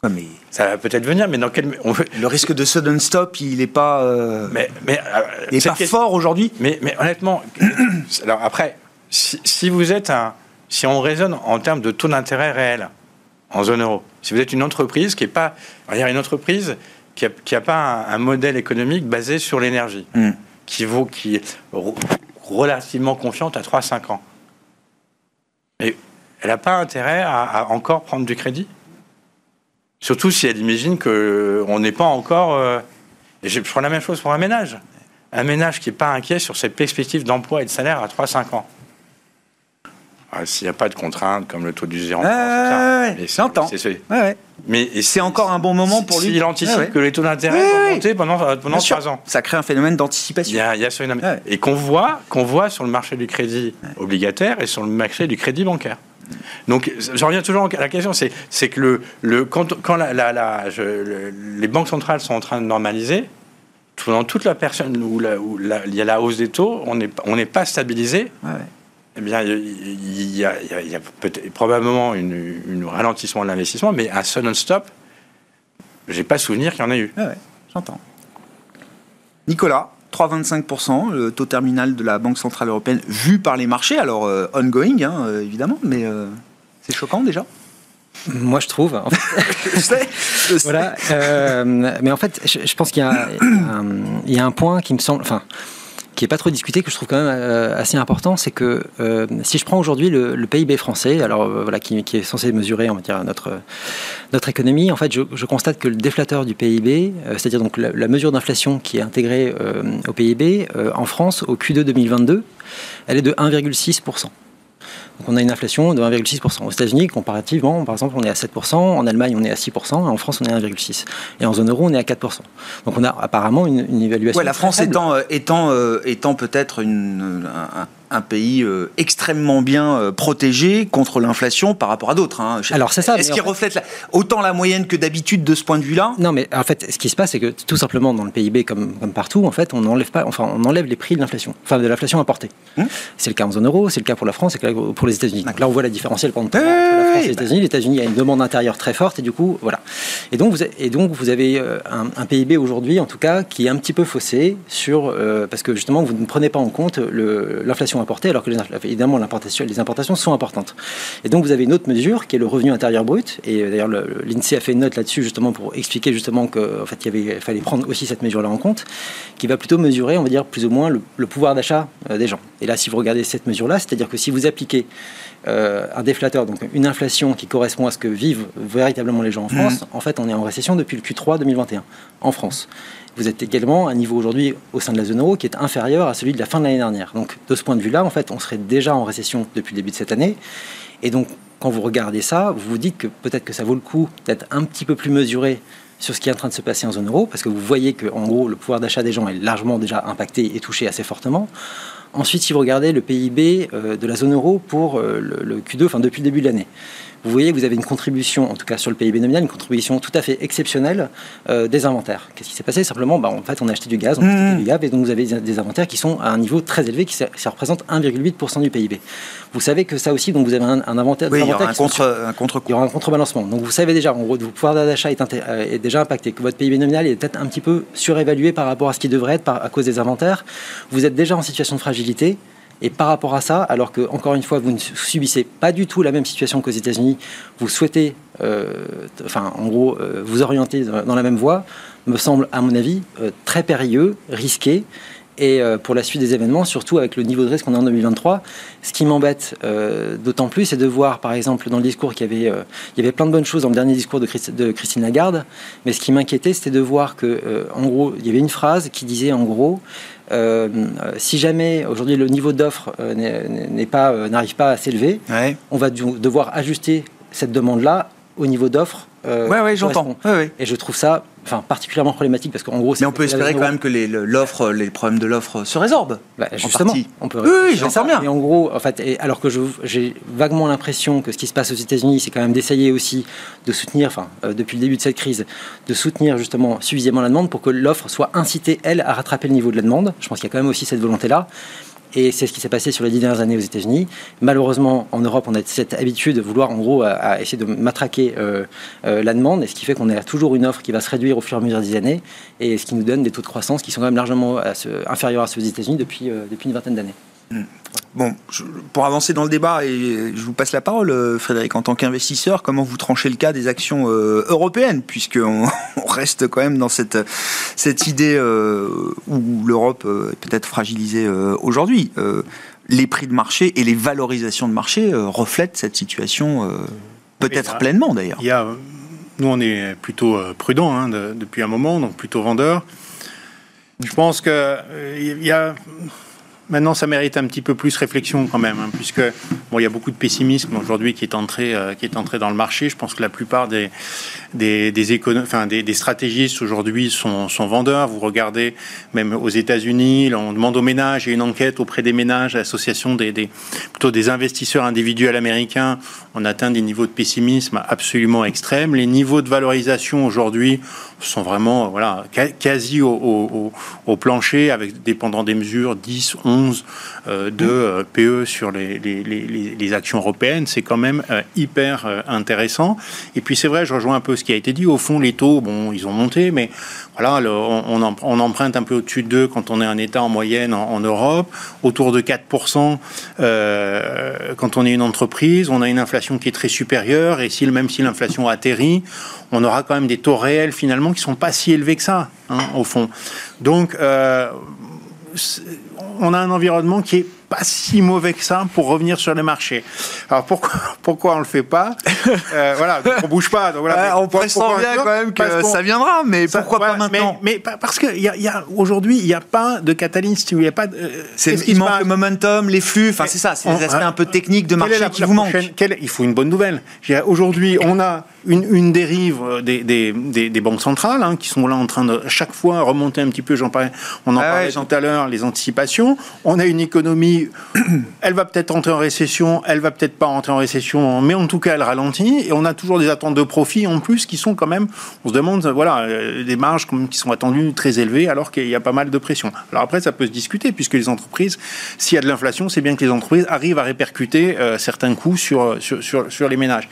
mais... Ça va peut-être venir, mais dans quel... Le risque de sudden stop, il n'est pas, euh, mais, mais, euh, pas fort aujourd'hui mais, mais honnêtement, [COUGHS] alors après, si, vous êtes un... Si on raisonne en termes de taux d'intérêt réel en zone euro, si vous êtes une entreprise qui n'est pas... Il une entreprise qui n'a a pas un, modèle économique basé sur l'énergie, hmm. qui, vaut, qui est relativement confiante à 3-5 ans. Et elle n'a pas intérêt à, encore prendre du crédit? Surtout si elle imagine qu'on n'est pas encore... Euh, et je prends la même chose pour un ménage. Un ménage qui n'est pas inquiet sur ses perspectives d'emploi et de salaire à 3-5 ans. Ah, s'il n'y a pas de contraintes comme le taux du zéro. Ouais, ouais, ouais, j'entends. C'est Ouais, ouais. mais C'est encore un bon moment pour lui. S'il anticipe que les taux d'intérêt vont monter pendant, pendant Bien sûr, 3 ans. Ça crée un phénomène Il d'anticipation. a, il y a ce phénomène. Et qu'on voit, qu'on voit sur le marché du crédit obligataire et sur le marché du crédit bancaire. Donc, je reviens toujours à la question, c'est, que le, le, quand, quand la, la- la- je- le- les banques centrales sont en train de normaliser, pendant toute la personne où, il y a la hausse des taux, on n'est on pas stabilisé. Ouais. Eh bien, il y a, il y a- il y a peut-être probablement une, une ralentissement de l'investissement, mais un sudden stop, j'ai pas souvenir qu'il y en ait eu. Ouais, ouais, j'entends. Nicolas, 3,25%, le taux terminal de la Banque Centrale Européenne vu par les marchés, alors euh, ongoing hein, euh, évidemment, mais euh, c'est choquant déjà. Moi, je trouve. En fait, [LAUGHS] Je sais, je sais. voilà. euh, mais en fait, je, je pense qu'il y, a y a un point qui me semble, enfin, qui est pas trop discuté, que je trouve quand même euh, assez important, c'est que euh, si je prends aujourd'hui le, PIB français, alors euh, voilà, qui, est censé mesurer, on va dire notre notre économie, en fait, je, constate que le déflateur du PIB, c'est-à-dire donc la, la mesure d'inflation qui est intégrée au PIB en France au Q2 2022, elle est de 1,6 donc on a une inflation de 1,6%. Aux États-Unis, comparativement, par exemple, on est à 7%, en Allemagne on est à 6%, et en France on est à 1,6%. Et en zone euro on est à 4%. Donc on a apparemment une, une évaluation. Ouais, la France faible. étant, euh, étant, euh, étant peut-être une- un, un pays euh, extrêmement bien euh, protégé contre l'inflation par rapport à d'autres. hein. Alors, c'est ça, Est-ce qu'il en fait- reflète la- autant la moyenne que d'habitude de ce point de vue-là? Non, mais en fait, ce qui se passe, c'est que tout simplement dans le PIB, comme, comme partout, en fait, on n'enlève pas, enfin, on enlève les prix de l'inflation, enfin, de l'inflation importée. Hum? C'est le cas en zone euro, c'est le cas pour la France, c'est le cas pour les États-Unis. Donc là, on voit la différentielle entre, la France et les. États-Unis. Les États-Unis, il y a une demande intérieure très forte, et du coup, voilà. Et donc, vous, et donc, vous avez euh, un, un PIB aujourd'hui, en tout cas, qui est un petit peu faussé sur, euh, parce que justement, vous ne prenez pas en compte l'inflation importée, alors que les, évidemment, l'importation, les importations sont importantes. Et donc, vous avez une autre mesure qui est le revenu intérieur brut. Et euh, d'ailleurs, le- le- l'INSEE a fait une note là-dessus justement pour expliquer justement qu'en fait, il y avait, fallait prendre aussi cette mesure-là en compte, qui va plutôt mesurer, on va dire, plus ou moins le, le pouvoir d'achat euh, des gens. Et là, si vous regardez cette mesure-là, c'est-à-dire que si vous appliquez euh, un déflateur, donc une inflation qui correspond à ce que vivent véritablement les gens en France, en fait, on est en récession depuis le Q3 2021 en France. Vous êtes également à un niveau aujourd'hui au sein de la zone euro qui est inférieur à celui de la fin de l'année dernière. Donc, de ce point de vue-là, en fait, on serait déjà en récession depuis le début de cette année. Et donc, quand vous regardez ça, vous vous dites que peut-être que ça vaut le coup d'être un petit peu plus mesuré sur ce qui est en train de se passer en zone euro, parce que vous voyez que, en gros, le pouvoir d'achat des gens est largement déjà impacté et touché assez fortement. Ensuite, si vous regardez le PIB euh, de la zone euro pour euh, le, le Q2, enfin depuis le début de l'année, vous voyez que vous avez une contribution, en tout cas sur le PIB nominal, une contribution tout à fait exceptionnelle euh, des inventaires. Qu'est-ce qui s'est passé? Simplement, bah, en fait, on a acheté du gaz, on a acheté Mmh. du gaz, et donc vous avez des- inventaires qui sont à un niveau très élevé, qui ça, ça représente 1,8% du PIB. Vous savez que ça aussi, donc vous avez un, un inventaire, Oui, il y aura un contre, un contre il y aura un contrebalancement. Donc vous savez déjà, en gros, que votre pouvoir d'achat est, euh, est déjà impacté, que votre PIB nominal est peut-être un petit peu surévalué par rapport à ce qui devrait être par- à cause des inventaires. Vous êtes déjà en situation de fragilité. Et par rapport à ça, alors que, encore une fois, vous ne subissez pas du tout la même situation qu'aux États-Unis, vous souhaitez, euh, enfin, en gros, euh, vous orienter dans la même voie, me semble, à mon avis, euh, très périlleux, risqué. Et pour la suite des événements, surtout avec le niveau de risque qu'on a en 2023, ce qui m'embête d'autant plus, c'est de voir, par exemple, dans le discours qu'il y avait, il y avait plein de bonnes choses dans le dernier discours de, de Christine Lagarde, mais ce qui m'inquiétait, c'était de voir que, en gros, il y avait une phrase qui disait, en gros, euh, euh, si jamais aujourd'hui le niveau d'offre euh, n'est- pas, n'arrive pas à s'élever, Ouais, on va devoir ajuster cette demande-là au niveau d'offre. euh, ouais, ouais qui j'entends. correspond. Ouais, ouais. Et je trouve ça, enfin, particulièrement problématique parce qu'en gros, Mais on peut espérer quand même que les- le- l'offre, les problèmes de l'offre se résorbent. bah, en justement, on peut Oui, oui, j'entends bien. Et en gros, en fait, et alors que je- j'ai vaguement l'impression que ce qui se passe aux États-Unis, c'est quand même d'essayer aussi de soutenir, enfin, euh, depuis le début de cette crise, de soutenir justement suffisamment la demande pour que l'offre soit incitée, elle, à rattraper le niveau de la demande. Je pense qu'il y a quand même aussi cette volonté-là. Et c'est ce qui s'est passé sur les dix dernières années aux États-Unis. Malheureusement, en Europe, on a cette habitude de vouloir, en gros, à, essayer de matraquer euh, euh, la demande, et ce qui fait qu'on a toujours une offre qui va se réduire au fur et à mesure des années, et ce qui nous donne des taux de croissance qui sont quand même largement ce- inférieurs à ceux des États-Unis depuis, euh, depuis une vingtaine d'années. Bon, je- pour avancer dans le débat, et je vous passe la parole, euh, Frédéric, en tant qu'investisseur, comment vous tranchez le cas des actions euh, européennes, puisqu'on [LAUGHS] on reste quand même dans cette, cette idée euh, où l'Europe est peut-être fragilisée euh, aujourd'hui. Les prix de marché et les valorisations de marché reflètent cette situation peut-être là, pleinement d'ailleurs. Il y a, nous, on est plutôt prudent hein, de- depuis un moment, donc plutôt vendeur. Je pense que euh, il y a maintenant, ça mérite un petit peu plus réflexion quand même, hein, puisque bon, il y a beaucoup de pessimisme aujourd'hui qui est entré, euh, qui est entré dans le marché. Je pense que la plupart des des des, enfin, des, des stratégistes aujourd'hui sont, sont vendeurs. Vous regardez même aux États-Unis, on demande aux ménages, il y a une enquête auprès des ménages, l'association des, des plutôt des investisseurs individuels américains, on atteint des niveaux de pessimisme absolument extrêmes. Les niveaux de valorisation aujourd'hui sont vraiment voilà, quasi au, plancher, avec dépendant des mesures 10, 11 euh, de euh, PE sur les, les, actions européennes. C'est quand même euh, hyper intéressant. Et puis c'est vrai, je rejoins un peu ce qui a été dit. Au fond, les taux, bon, ils ont monté, mais voilà, on, emprunte un peu au-dessus de 2 quand on est un État en moyenne en, Europe, autour de 4% quand on est une entreprise. On a une inflation qui est très supérieure, et même si l'inflation atterrit, on aura quand même des taux réels finalement qui sont pas si élevés que ça, hein, au fond. Donc, euh, on a un environnement qui est pas si mauvais que ça pour revenir sur les marchés. Alors pourquoi, [LAUGHS] pourquoi on le fait pas [LAUGHS] euh, Voilà, on bouge pas. Donc voilà, on pressent bien quand même que ça viendra, mais pourquoi pas maintenant mais, parce que y a, y a, aujourd'hui, il n'y a pas de catalyste, il y a pas. De, euh, il manque le momentum, les flux. Enfin, c'est ça, c'est des aspects un peu techniques de marché qui vous manquent. il faut une bonne nouvelle. Aujourd'hui, on a une, une dérive des, des, des, banques centrales hein, qui sont là en train de chaque fois remonter un petit peu. J'en parlais, on en ah parlait tout à l'heure, les anticipations. On a une économie, [COUGHS] elle va peut-être rentrer en récession, elle va peut-être pas rentrer en récession, mais en tout cas elle ralentit. Et on a toujours des attentes de profit en plus qui sont quand même, on se demande, voilà, euh, des marges qui sont attendues très élevées alors qu'il y a pas mal de pression. Alors après, ça peut se discuter puisque les entreprises, s'il y a de l'inflation, c'est bien que les entreprises arrivent à répercuter euh, certains coûts sur les ménages.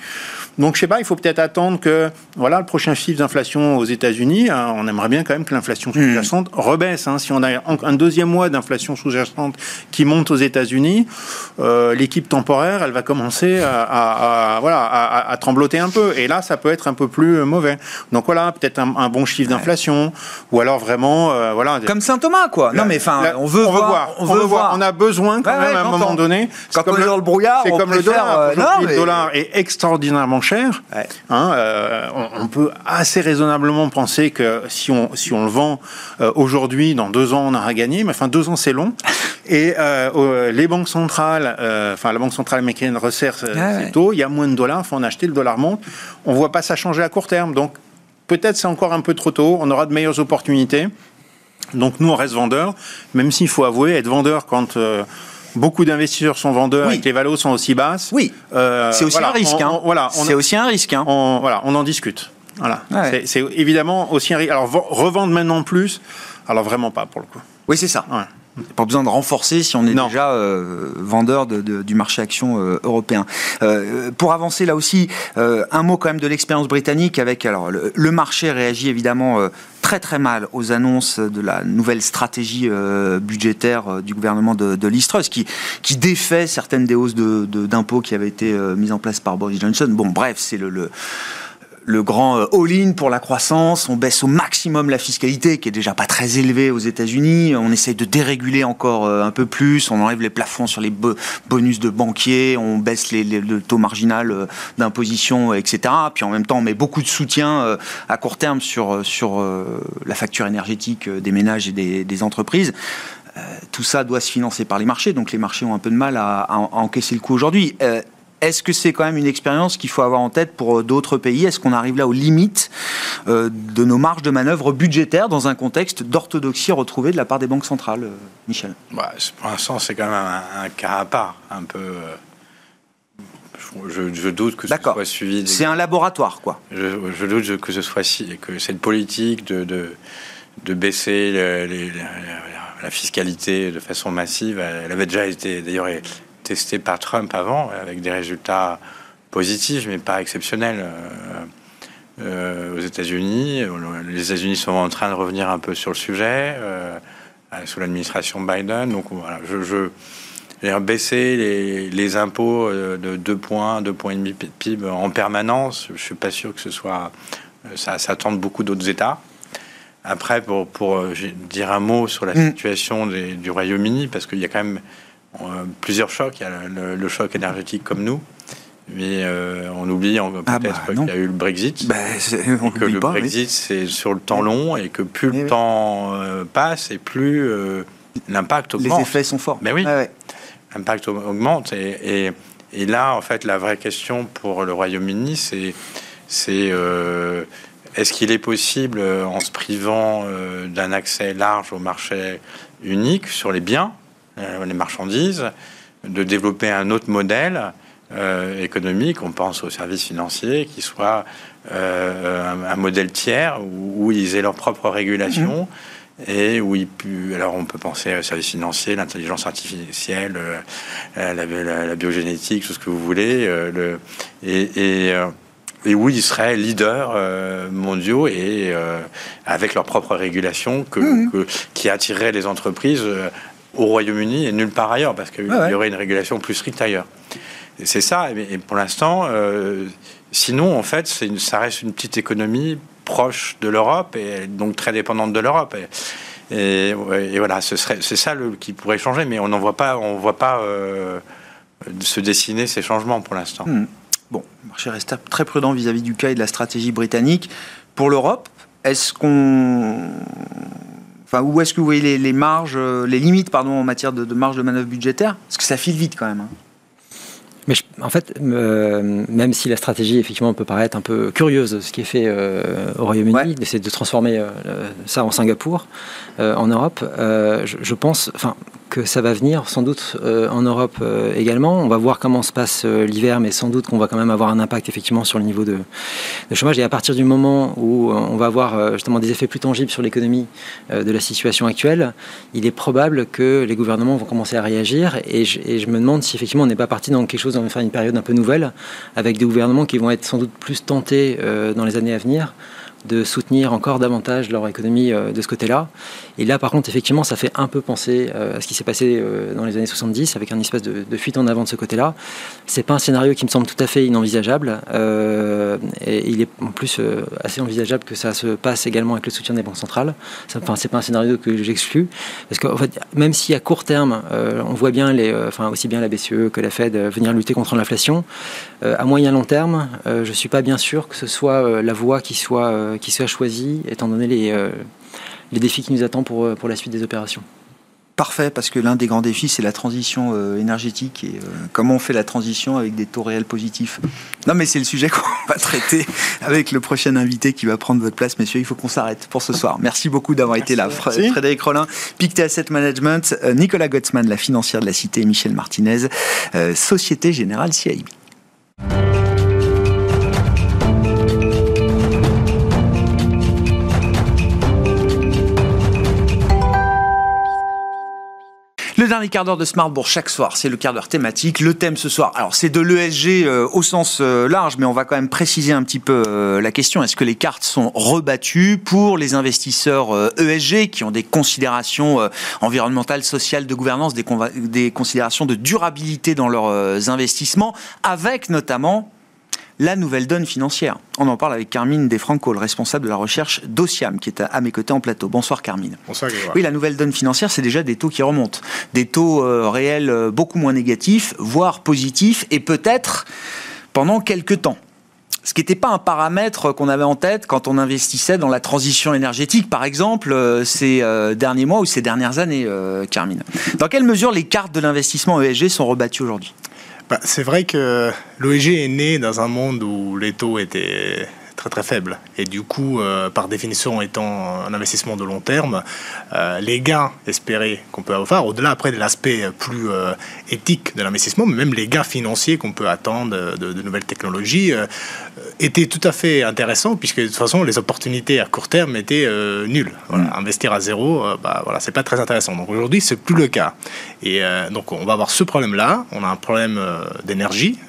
Donc, je sais pas, il faut peut-être attendre que, voilà, le prochain chiffre d'inflation aux États-Unis, hein, on aimerait bien quand même que l'inflation hmm. sous-jacente rebaisse. Hein. Si on a un deuxième mois d'inflation sous-jacente qui monte aux États-Unis, euh, l'équipe temporaire, elle va commencer à, voilà, à, trembloter un peu. Et là, ça peut être un peu plus mauvais. Donc voilà, peut-être un, bon chiffre d'inflation, ou alors vraiment, euh, voilà. Comme Saint Thomas, quoi. non, mais enfin, on veut on voir, on, veut voir. On a besoin quand même à un moment donné. Quand on est dans le brouillard, c'est comme le dollar. Euh, le dollar est extraordinairement cher. Hein, euh, on, peut assez raisonnablement penser que si on, si on le vend euh, aujourd'hui, dans deux ans, on aura gagné. Mais enfin, deux ans, c'est long. [LAUGHS] Et euh, les banques centrales, enfin, la Banque centrale américaine resserre ah ses taux. Il y a moins de dollars. Il faut en acheter. Le dollar monte. On ne voit pas ça changer à court terme. Donc, peut-être c'est encore un peu trop tôt. On aura de meilleures opportunités. Donc, nous, on reste vendeurs. Même s'il faut avouer, être vendeur quand beaucoup d'investisseurs sont vendeurs et que les valos sont aussi basses. Oui. Euh, c'est aussi un risque. Hein. voilà, c'est aussi un risque. Hein. Voilà, on en discute. Voilà. C'est évidemment aussi un risque. Alors revendre maintenant plus, alors vraiment pas pour le coup. Oui, c'est ça. Pas besoin de renforcer si on est déjà euh, vendeur du marché action euh, européen. Euh, pour avancer là aussi, un mot quand même de l'expérience britannique avec alors le, marché réagit évidemment très très mal aux annonces de la nouvelle stratégie budgétaire du gouvernement de, de Truss qui, qui défait certaines des hausses d'impôts qui avaient été mises en place par Boris Johnson. Bon, bref, c'est le, le le grand euh, all-in pour la croissance, on baisse au maximum la fiscalité qui est déjà pas très élevée aux États-Unis, on essaye de déréguler encore euh, un peu plus, on enlève les plafonds sur les bonus de banquiers, on baisse les, le taux marginal euh, d'imposition, etc. Puis en même temps, on met beaucoup de soutien à court terme sur, sur la facture énergétique des ménages et des, entreprises. tout ça doit se financer par les marchés, donc les marchés ont un peu de mal à, à encaisser le coup aujourd'hui. Est-ce que c'est quand même une expérience qu'il faut avoir en tête pour euh, d'autres pays? Est-ce qu'on arrive là aux limites euh, de nos marges de manœuvre budgétaires dans un contexte d'orthodoxie retrouvée de la part des banques centrales, euh, Michel? Bah, Pour l'instant, c'est quand même un, cas à part, un peu. Je, doute que ce soit suivi. C'est un laboratoire, quoi. Je, doute que ce soit si, que cette politique de, de, baisser la fiscalité de façon massive, elle avait déjà été d'ailleurs testé par Trump avant, avec des résultats positifs, mais pas exceptionnels. Euh, euh, aux États-Unis, les États-Unis sont en train de revenir un peu sur le sujet euh, sous l'administration Biden. Donc voilà, je, je baisser les, les, impôts de 2 points, 2 points et demi de PIB en permanence. Je suis pas sûr que ce soit ça, ça tente beaucoup d'autres États. Après, pour, pour dire un mot sur la mm. situation du Royaume-Uni, parce qu'il y a quand même euh, plusieurs chocs. Il y a le, choc énergétique comme nous. Mais euh, on oublie ah peut-être bah qu'il y a eu le Brexit. Bah, que le Brexit, c'est sur le temps long et que plus le eh temps euh, passe et plus l'impact augmente. Les effets sont forts. Mais oui, l'impact augmente. Et, et, là, en fait, la vraie question pour le Royaume-Uni, c'est euh, est-ce qu'il est possible, euh, en se privant euh, d'un accès large au marché unique sur les biens, les marchandises, de développer un autre modèle économique, on pense aux services financiers, qui soit un, modèle tiers où, ils aient leur propre régulation. Mhm. Et où ils alors on peut penser aux services financiers, l'intelligence artificielle, la, biogénétique, tout ce que vous voulez, le, et et où ils seraient leaders euh, mondiaux et euh, avec leur propre régulation mmh. que, qui attirerait les entreprises euh, au Royaume-Uni et nulle part ailleurs, parce qu'il y aurait une régulation plus stricte ailleurs. C'est ça, et, pour l'instant, sinon, en fait, une, ça reste une petite économie proche de l'Europe et donc très dépendante de l'Europe. Et, et, voilà, ce serait, c'est ça le, qui pourrait changer, mais on n'en voit pas, on voit pas se dessiner ces changements pour l'instant. Mmh. Bon, le marché reste très prudent vis-à-vis du cas et de la stratégie britannique. Pour l'Europe, est-ce qu'on. Enfin, où est-ce que vous voyez les, marges, les limites pardon, en matière de, marge de manœuvre budgétaire? Parce que ça file vite quand même. Hein. Mais en fait, euh, même si la stratégie effectivement peut paraître un peu curieuse, ce qui est fait euh, au Royaume-Uni, d'essayer de transformer euh, ça en Singapour, en Europe, je, je, pense, que ça va venir sans doute euh, en Europe euh, également. On va voir comment se passe euh, l'hiver, mais sans doute qu'on va quand même avoir un impact effectivement sur le niveau de, chômage. Et à partir du moment où on va avoir justement des effets plus tangibles sur l'économie de la situation actuelle, il est probable que les gouvernements vont commencer à réagir. Et je, me demande si effectivement on n'est pas parti dans quelque chose, on va faire une période un peu nouvelle, avec des gouvernements qui vont être sans doute plus tentés dans les années à venir de soutenir encore davantage leur économie euh, de ce côté-là. Et là, par contre, effectivement, ça fait un peu penser euh, à ce qui s'est passé euh, dans les années 70, avec un espèce de, fuite en avant de ce côté-là. C'est pas un scénario qui me semble tout à fait inenvisageable. et il est en plus assez envisageable que ça se passe également avec le soutien des banques centrales. Enfin, c'est pas un scénario que j'exclus, parce qu'en fait, même si à court terme, on voit bien les, enfin aussi bien la BCE que la Fed venir lutter contre l'inflation, à moyen long terme, je suis pas bien sûr que ce soit la voie qui soit qui soit choisi, étant donné les, euh, les défis qui nous attendent pour, euh, pour la suite des opérations parfait parce que l'un des grands défis c'est la transition énergétique et comment on fait la transition avec des taux réels positifs. Non mais c'est le sujet [LAUGHS] qu'on va traiter avec le prochain invité qui va prendre votre place messieurs, il faut qu'on s'arrête pour ce soir. Merci beaucoup d'avoir été là. Frédéric Rollin, Pictet Asset Management, Nicolas Gottsman, la financière de la Cité, Michel Martinez, Société Générale CIB. Dernier quart d'heure de Smartbourg chaque soir, c'est le quart d'heure thématique. Le thème ce soir, alors c'est de l'ESG euh, au sens euh, large, mais on va quand même préciser un petit peu euh, la question. Est-ce que les cartes sont rebattues pour les investisseurs ESG e qui ont des considérations environnementales, sociales, de gouvernance, des, des considérations de durabilité dans leurs investissements, avec notamment la nouvelle donne financière. On en parle avec Carmine Defranco, le responsable de la recherche d'Ociam, qui est à, mes côtés en plateau. Bonsoir Carmine. Bonsoir Oui, la nouvelle donne financière, c'est déjà des taux qui remontent. Des taux euh, réels euh, beaucoup moins négatifs, voire positifs, et peut-être pendant quelques temps. Ce qui n'était pas un paramètre qu'on avait en tête quand on investissait dans la transition énergétique, par exemple, euh, ces derniers mois ou ces dernières années, Carmine. Dans quelle mesure les cartes de l'investissement ESG sont rebattues aujourd'hui? Bah, c'est vrai que l'OEG est né dans un monde où les taux étaient très très faible. Et du coup, euh, par définition, étant un investissement de long terme, euh, les gains espérés qu'on peut avoir, au-delà après de l'aspect plus euh, éthique de l'investissement, mais même les gains financiers qu'on peut attendre de, nouvelles technologies, étaient tout à fait intéressants, puisque de toute façon, les opportunités à court terme étaient nulles. Mm. Investir à zéro, bah, voilà, c'est pas très intéressant. Donc aujourd'hui, c'est plus le cas. Et donc, on va avoir ce problème-là. On a un problème d'énergie,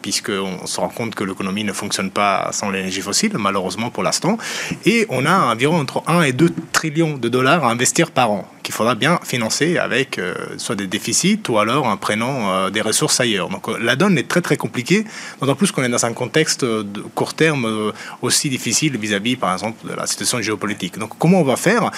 puisqu'on se rend compte que l'économie ne fonctionne pas sans l'énergie fossile malheureusement pour l'instant. Et on a environ entre 1 et 2 trillions de dollars à investir par an, qu'il faudra bien financer avec euh, soit des déficits ou alors en prenant euh, des ressources ailleurs. Donc euh, la donne est très très compliquée, d'autant plus qu'on est dans un contexte de court terme aussi difficile vis-à-vis, -vis, par exemple, de la situation géopolitique. Donc comment on va faire?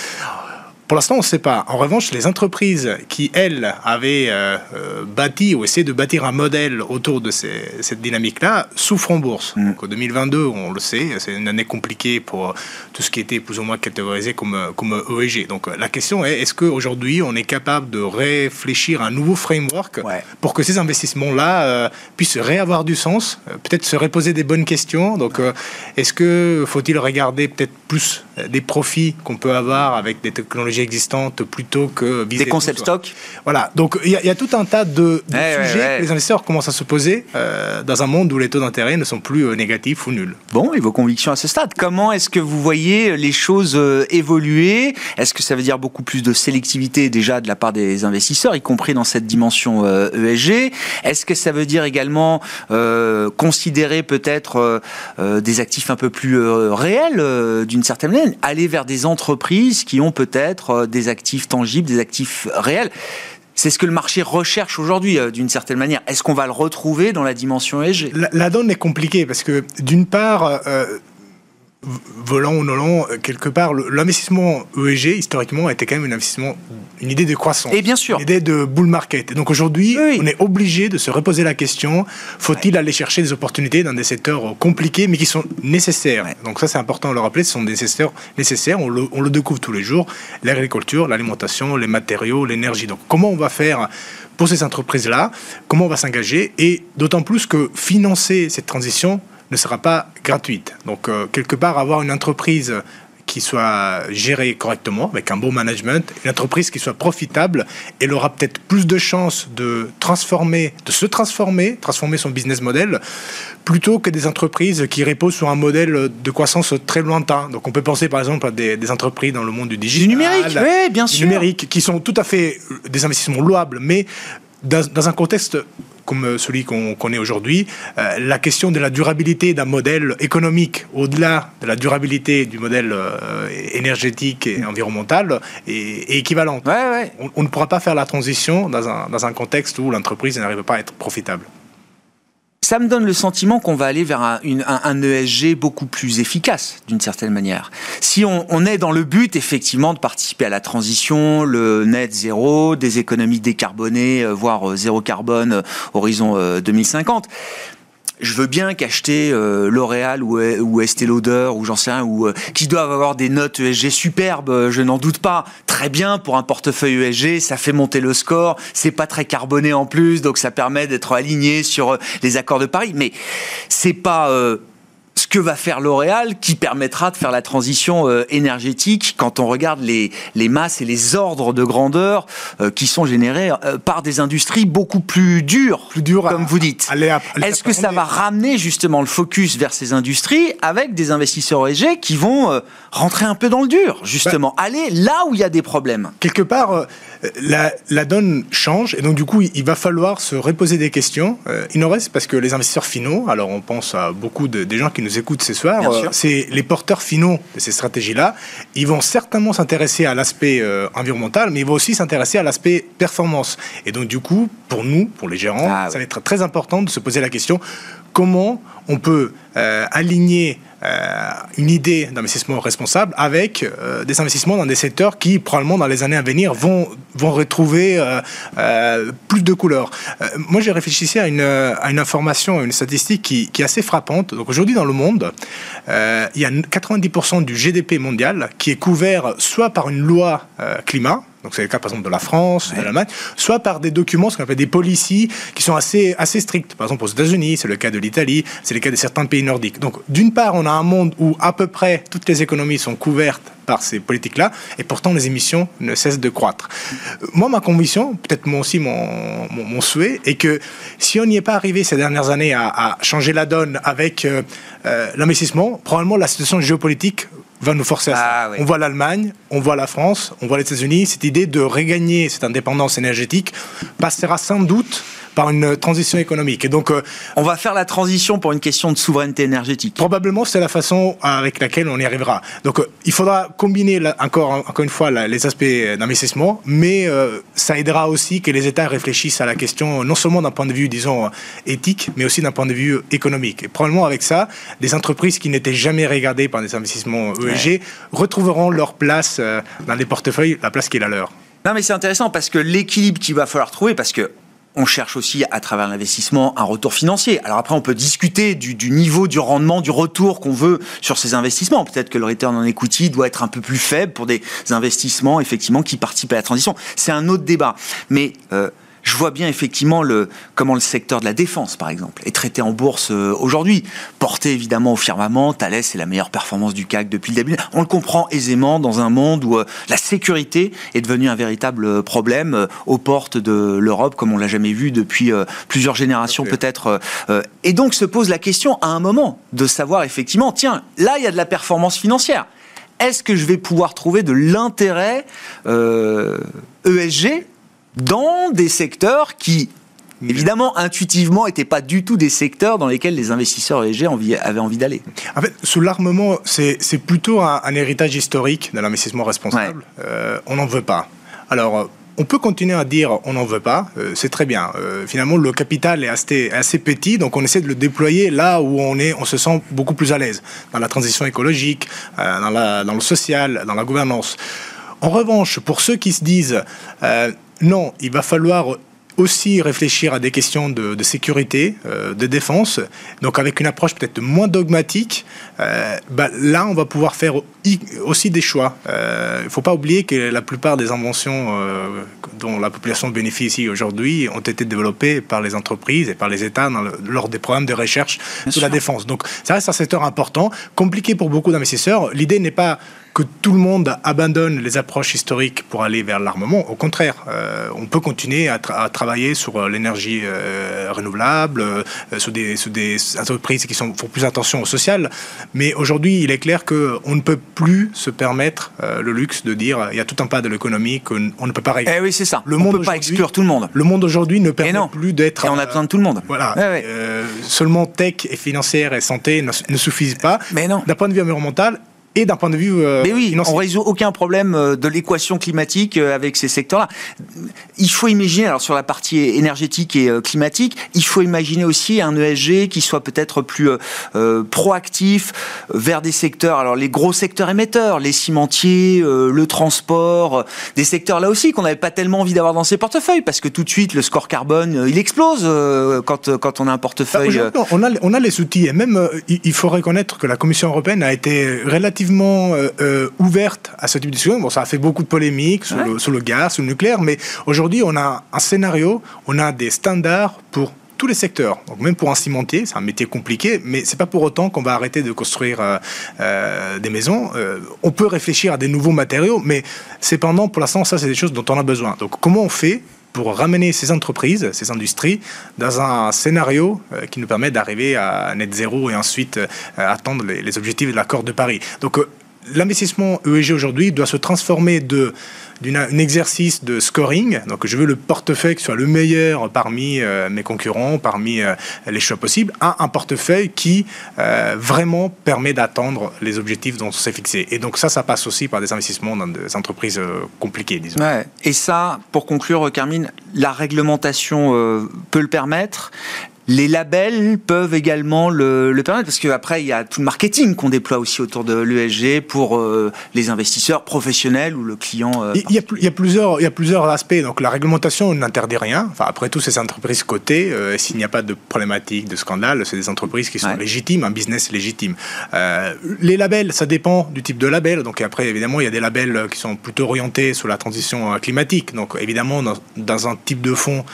Pour l'instant, on ne sait pas. En revanche, les entreprises qui, elles, avaient euh, euh, bâti ou essayé de bâtir un modèle autour de cette dynamique-là, souffrent en bourse. Mm. Donc, 2022, on le sait, c'est une année compliquée pour tout ce qui était plus ou moins catégorisé comme, comme EEG. Donc, la question est, est-ce qu'aujourd'hui, on est capable de réfléchir à un nouveau framework pour que ces investissements-là euh, puissent réavoir du sens, peut-être se reposer des bonnes questions? Donc, est-ce que faut-il regarder peut-être plus des profits qu'on peut avoir avec des technologies existantes plutôt que des concepts stock. Voilà, donc il y, a tout un tas de, sujets. que les investisseurs commencent à se poser euh, dans un monde où les taux d'intérêt ne sont plus euh, négatifs ou nuls. Bon, et vos convictions à ce stade Comment est-ce que vous voyez les choses euh, évoluer? Est-ce que ça veut dire beaucoup plus de sélectivité déjà de la part des investisseurs, y compris dans cette dimension ESG e Est-ce que ça veut dire également considérer peut-être des actifs un peu plus réels d'une certaine manière, aller vers des entreprises qui ont peut-être euh, des actifs tangibles, des actifs réels. C'est ce que le marché recherche aujourd'hui, euh, d'une certaine manière. Est-ce qu'on va le retrouver dans la dimension ESG la, donne est compliquée parce que, d'une part, euh, volant ou non, quelque part, l'investissement ESG, historiquement, était quand même un investissement, une idée de croissance. Et bien sûr. Une idée de bull market. Et donc aujourd'hui, on est obligé de se reposer la question faut-il aller chercher des opportunités dans des secteurs compliqués, mais qui sont nécessaires? Donc ça, c'est important de le rappeler ce sont des secteurs nécessaires. On le, on le découvre tous les jours l'agriculture, l'alimentation, les matériaux, l'énergie. Donc comment on va faire pour ces entreprises-là? Comment on va s'engager? Et d'autant plus que financer cette transition, ne sera pas gratuite. Donc, euh, quelque part, avoir une entreprise qui soit gérée correctement, avec un bon management, une entreprise qui soit profitable, elle aura peut-être plus de chances de transformer, de se transformer, transformer son business model, plutôt que des entreprises qui reposent sur un modèle de croissance très lointain. Donc on peut penser par exemple à des, entreprises dans le monde du digital, du numérique, oui, bien sûr, numérique, qui sont tout à fait des investissements louables, mais dans un contexte comme celui qu'on connaît aujourd'hui, euh, la question de la durabilité d'un modèle économique, au-delà de la durabilité du modèle euh, énergétique et environnemental, est, équivalente. On, ne pourra pas faire la transition dans un, dans un contexte où l'entreprise n'arrive pas à être profitable ça me donne le sentiment qu'on va aller vers un, ESG beaucoup plus efficace, d'une certaine manière. Si on, est dans le but, effectivement, de participer à la transition, le net zéro, des économies décarbonées, euh, voire euh, zéro carbone, euh, horizon 2050, je veux bien qu'acheter euh, L'Oréal ou, ou Estée Lauder ou j'en sais rien, ou euh, qui doivent avoir des notes ESG superbes, euh, je n'en doute pas. Très bien pour un portefeuille ESG, ça fait monter le score, c'est pas très carboné en plus, donc ça permet d'être aligné sur les accords de Paris. Mais c'est pas ce que va faire L'Oréal qui permettra de faire la transition euh, énergétique quand on regarde les, les masses et les ordres de grandeur euh, qui sont générés euh, par des industries beaucoup plus dures, plus dures comme vous dites. Est-ce que ça va ramener justement le focus vers ces industries avec des investisseurs ESG qui vont rentrer un peu dans le dur, justement, bah aller là où il y a des problèmes? Quelque part, la, la, donne change et donc du coup, il va falloir se reposer des questions. il en reste parce que les investisseurs finaux, alors on pense à beaucoup de, des gens qui nous écoutent ce soir, euh, c'est les porteurs finaux de ces stratégies-là. Ils vont certainement s'intéresser à l'aspect euh, environnemental, mais ils vont aussi s'intéresser à l'aspect performance. Et donc, du coup, pour nous, pour les gérants, ah ça va être très important de se poser la question comment on peut euh, aligner une idée d'investissement responsable avec euh, des investissements dans des secteurs qui, probablement, dans les années à venir, vont, vont retrouver plus de couleurs. moi, j'ai réfléchi à une, à une information, à une statistique qui, qui est assez frappante. Donc, aujourd'hui, dans le monde, il y a 90% du GDP mondial qui est couvert soit par une loi climat, donc c'est le cas par exemple de la France, de l'Allemagne, soit par des documents, ce qu'on appelle des policies, qui sont assez, assez strictes. Par exemple aux États-Unis, c'est le cas de l'Italie, c'est le cas de certains pays nordiques. Donc d'une part, on a un monde où à peu près toutes les économies sont couvertes par ces politiques-là, et pourtant les émissions ne cessent de croître. Moi, ma conviction, peut-être moi aussi mon, mon, souhait, est que si on n'y est pas arrivé ces dernières années à, changer la donne avec euh, euh, l'investissement, probablement la situation géopolitique va nous forcer à ça. Ah on voit l'Allemagne, on voit la France, on voit les États-Unis. Cette idée de regagner cette indépendance énergétique passera sans doute par une transition économique. Et donc, on va faire la transition pour une question de souveraineté énergétique. Probablement, c'est la façon avec laquelle on y arrivera. Donc, il faudra combiner encore, encore une fois les aspects d'investissement, mais ça aidera aussi que les États réfléchissent à la question non seulement d'un point de vue, disons, éthique, mais aussi d'un point de vue économique. Et probablement avec ça, des entreprises qui n'étaient jamais regardées par des investissements ESG retrouveront leur place euh, dans les portefeuilles, la place qui est la leur. Non, mais c'est intéressant parce que l'équilibre qu'il va falloir trouver, parce que on cherche aussi à travers l'investissement un retour financier. Alors après, on peut discuter du, niveau du rendement, du retour qu'on veut sur ces investissements. Peut-être que le return on equity doit être un peu plus faible pour des investissements effectivement qui participent à la transition. C'est un autre débat. Mais euh, je vois bien effectivement le, comment le secteur de la défense, par exemple, est traité en bourse euh, aujourd'hui. Porté évidemment au firmament, Thales est la meilleure performance du CAC depuis le début. On le comprend aisément dans un monde où euh, la sécurité est devenue un véritable problème euh, aux portes de l'Europe, comme on l'a jamais vu depuis plusieurs générations peut-être. Et donc se pose la question à un moment de savoir effectivement, tiens, là il y a de la performance financière est-ce que je vais pouvoir trouver de l'intérêt ESG e dans des secteurs qui, évidemment, intuitivement, n'étaient pas du tout des secteurs dans lesquels les investisseurs ESG avaient envie d'aller. En fait, sous l'armement, c'est plutôt un, héritage historique de l'investissement responsable. Euh, on n'en veut pas. Alors, euh, on peut continuer à dire on n'en veut pas, euh, c'est très bien. finalement, le capital est assez, assez, petit, donc on essaie de le déployer là où on, est, on se sent beaucoup plus à l'aise, dans la transition écologique, dans, la, dans, le social, dans la gouvernance. En revanche, pour ceux qui se disent non, il va falloir aussi réfléchir à des questions de, sécurité, euh, de défense, donc avec une approche peut-être moins dogmatique. Euh, bah, là, on va pouvoir faire aussi des choix. Il euh, ne faut pas oublier que la plupart des inventions dont la population bénéficie aujourd'hui ont été développées par les entreprises et par les États lors des programmes de recherche sur la défense. Donc ça reste un secteur important, compliqué pour beaucoup d'investisseurs. L'idée n'est pas que tout le monde abandonne les approches historiques pour aller vers l'armement. Au contraire, euh, on peut continuer à, travailler sur euh, l'énergie euh, renouvelable, sur, des, des, entreprises qui sont, font plus attention au social. Mais aujourd'hui, il est clair qu'on ne peut plus se permettre le luxe de dire il y a tout un pas de l'économie qu'on ne peut pas régler. Eh oui, c'est ça. Le on ne peut pas exclure tout le monde. Le monde aujourd'hui ne permet plus d'être. Et on a besoin de tout le monde. Voilà. seulement tech et financière et santé ne, ne suffisent pas. Mais non. D'un point de vue environnemental, et d'un point de vue euh, Mais oui, on résout aucun problème euh, de l'équation climatique euh, avec ces secteurs-là. Il faut imaginer, alors sur la partie énergétique et climatique, il faut imaginer aussi un ESG qui soit peut-être plus proactif vers des secteurs, alors les gros secteurs émetteurs, les cimentiers, le transport, des secteurs là aussi qu'on n'avait pas tellement envie d'avoir dans ses portefeuilles parce que tout de suite le score carbone il explose quand, quand on a un portefeuille. on a, on a les outils et même il faut reconnaître que la Commission européenne a été relativement euh, euh, ouverte à ce type de discussion. Bon, ça a fait beaucoup de polémiques sur, le, sur le, gaz, sur le nucléaire, mais aujourd'hui, on a un scénario, on a des standards pour tous les secteurs. Donc même pour un cimentier, c'est un métier compliqué, mais c'est pas pour autant qu'on va arrêter de construire euh, des maisons. on peut réfléchir à des nouveaux matériaux, mais cependant, pour l'instant, ça c'est des choses dont on a besoin. Donc comment on fait pour ramener ces entreprises, ces industries, dans un scénario euh, qui nous permet d'arriver à net zéro et ensuite euh, atteindre les, objectifs de l'accord de Paris. Donc euh, l'investissement ESG aujourd'hui doit se transformer de d'un exercice de scoring. Donc, je veux le portefeuille qui soit le meilleur parmi euh, mes concurrents, parmi euh, les choix possibles, à un portefeuille qui euh, vraiment permet d'atteindre les objectifs dont on s'est fixé. Et donc, ça, ça passe aussi par des investissements dans des entreprises compliquées, disons. Et ça, pour conclure, Carmine, la réglementation peut le permettre. Les labels peuvent également le, le permettre parce qu'après il y a tout le marketing qu'on déploie aussi autour de l'ESG pour euh, les investisseurs professionnels ou le client. Euh, il, y a, il, y a, plusieurs, il y a plusieurs aspects. Donc la réglementation n'interdit rien. Enfin, après tout, ces entreprises cotées, euh, s'il n'y a pas de problématique, de scandale, c'est des entreprises qui sont légitimes, un business légitime. les labels, ça dépend du type de label. Donc après, évidemment, il y a des labels qui sont plutôt orientés sur la transition climatique. Donc évidemment, dans, dans un type de fonds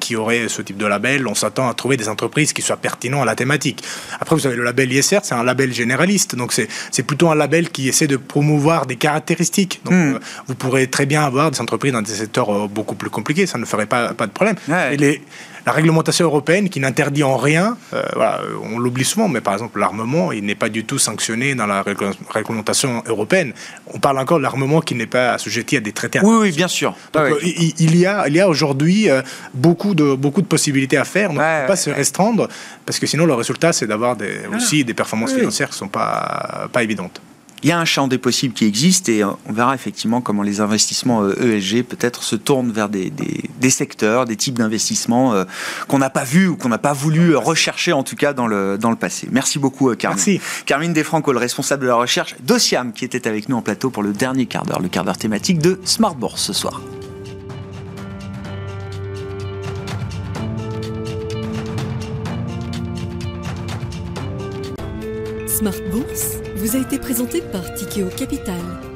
qui aurait ce type de label, on s'attend à trouver des entreprises qui soient pertinentes à la thématique. Après, vous avez le label ISR, c'est un label généraliste, donc c'est plutôt un label qui essaie de promouvoir des caractéristiques. Donc, hmm. euh, vous pourrez très bien avoir des entreprises dans des secteurs euh, beaucoup plus compliqués, ça ne ferait pas, pas de problème. Et les, la réglementation européenne qui n'interdit en rien, voilà, on l'oublie souvent, mais par exemple l'armement, il n'est pas du tout sanctionné dans la réglementation européenne. On parle encore de l'armement qui n'est pas assujetti à des traités. Oui, oui, bien sûr. Donc, il, y a, il y a aujourd'hui beaucoup de, beaucoup de possibilités à faire. On ne peut pas se restreindre parce que sinon le résultat c'est d'avoir des, aussi des performances financières qui ne sont pas, pas évidentes il y a un champ des possibles qui existe et on verra effectivement comment les investissements ESG euh, peut-être se tournent vers des, des, secteurs, des types d'investissements euh, qu'on n'a pas vu ou qu'on n'a pas voulu rechercher en tout cas dans le, dans le passé. Merci beaucoup euh, Carmine. Merci. Carmine Defranco, le responsable de la recherche d'Ociam qui était avec nous en plateau pour le dernier quart d'heure, le quart d'heure thématique de Smart Bourse ce soir. Smart Bourse vous a été présenté par Tikeo Capital.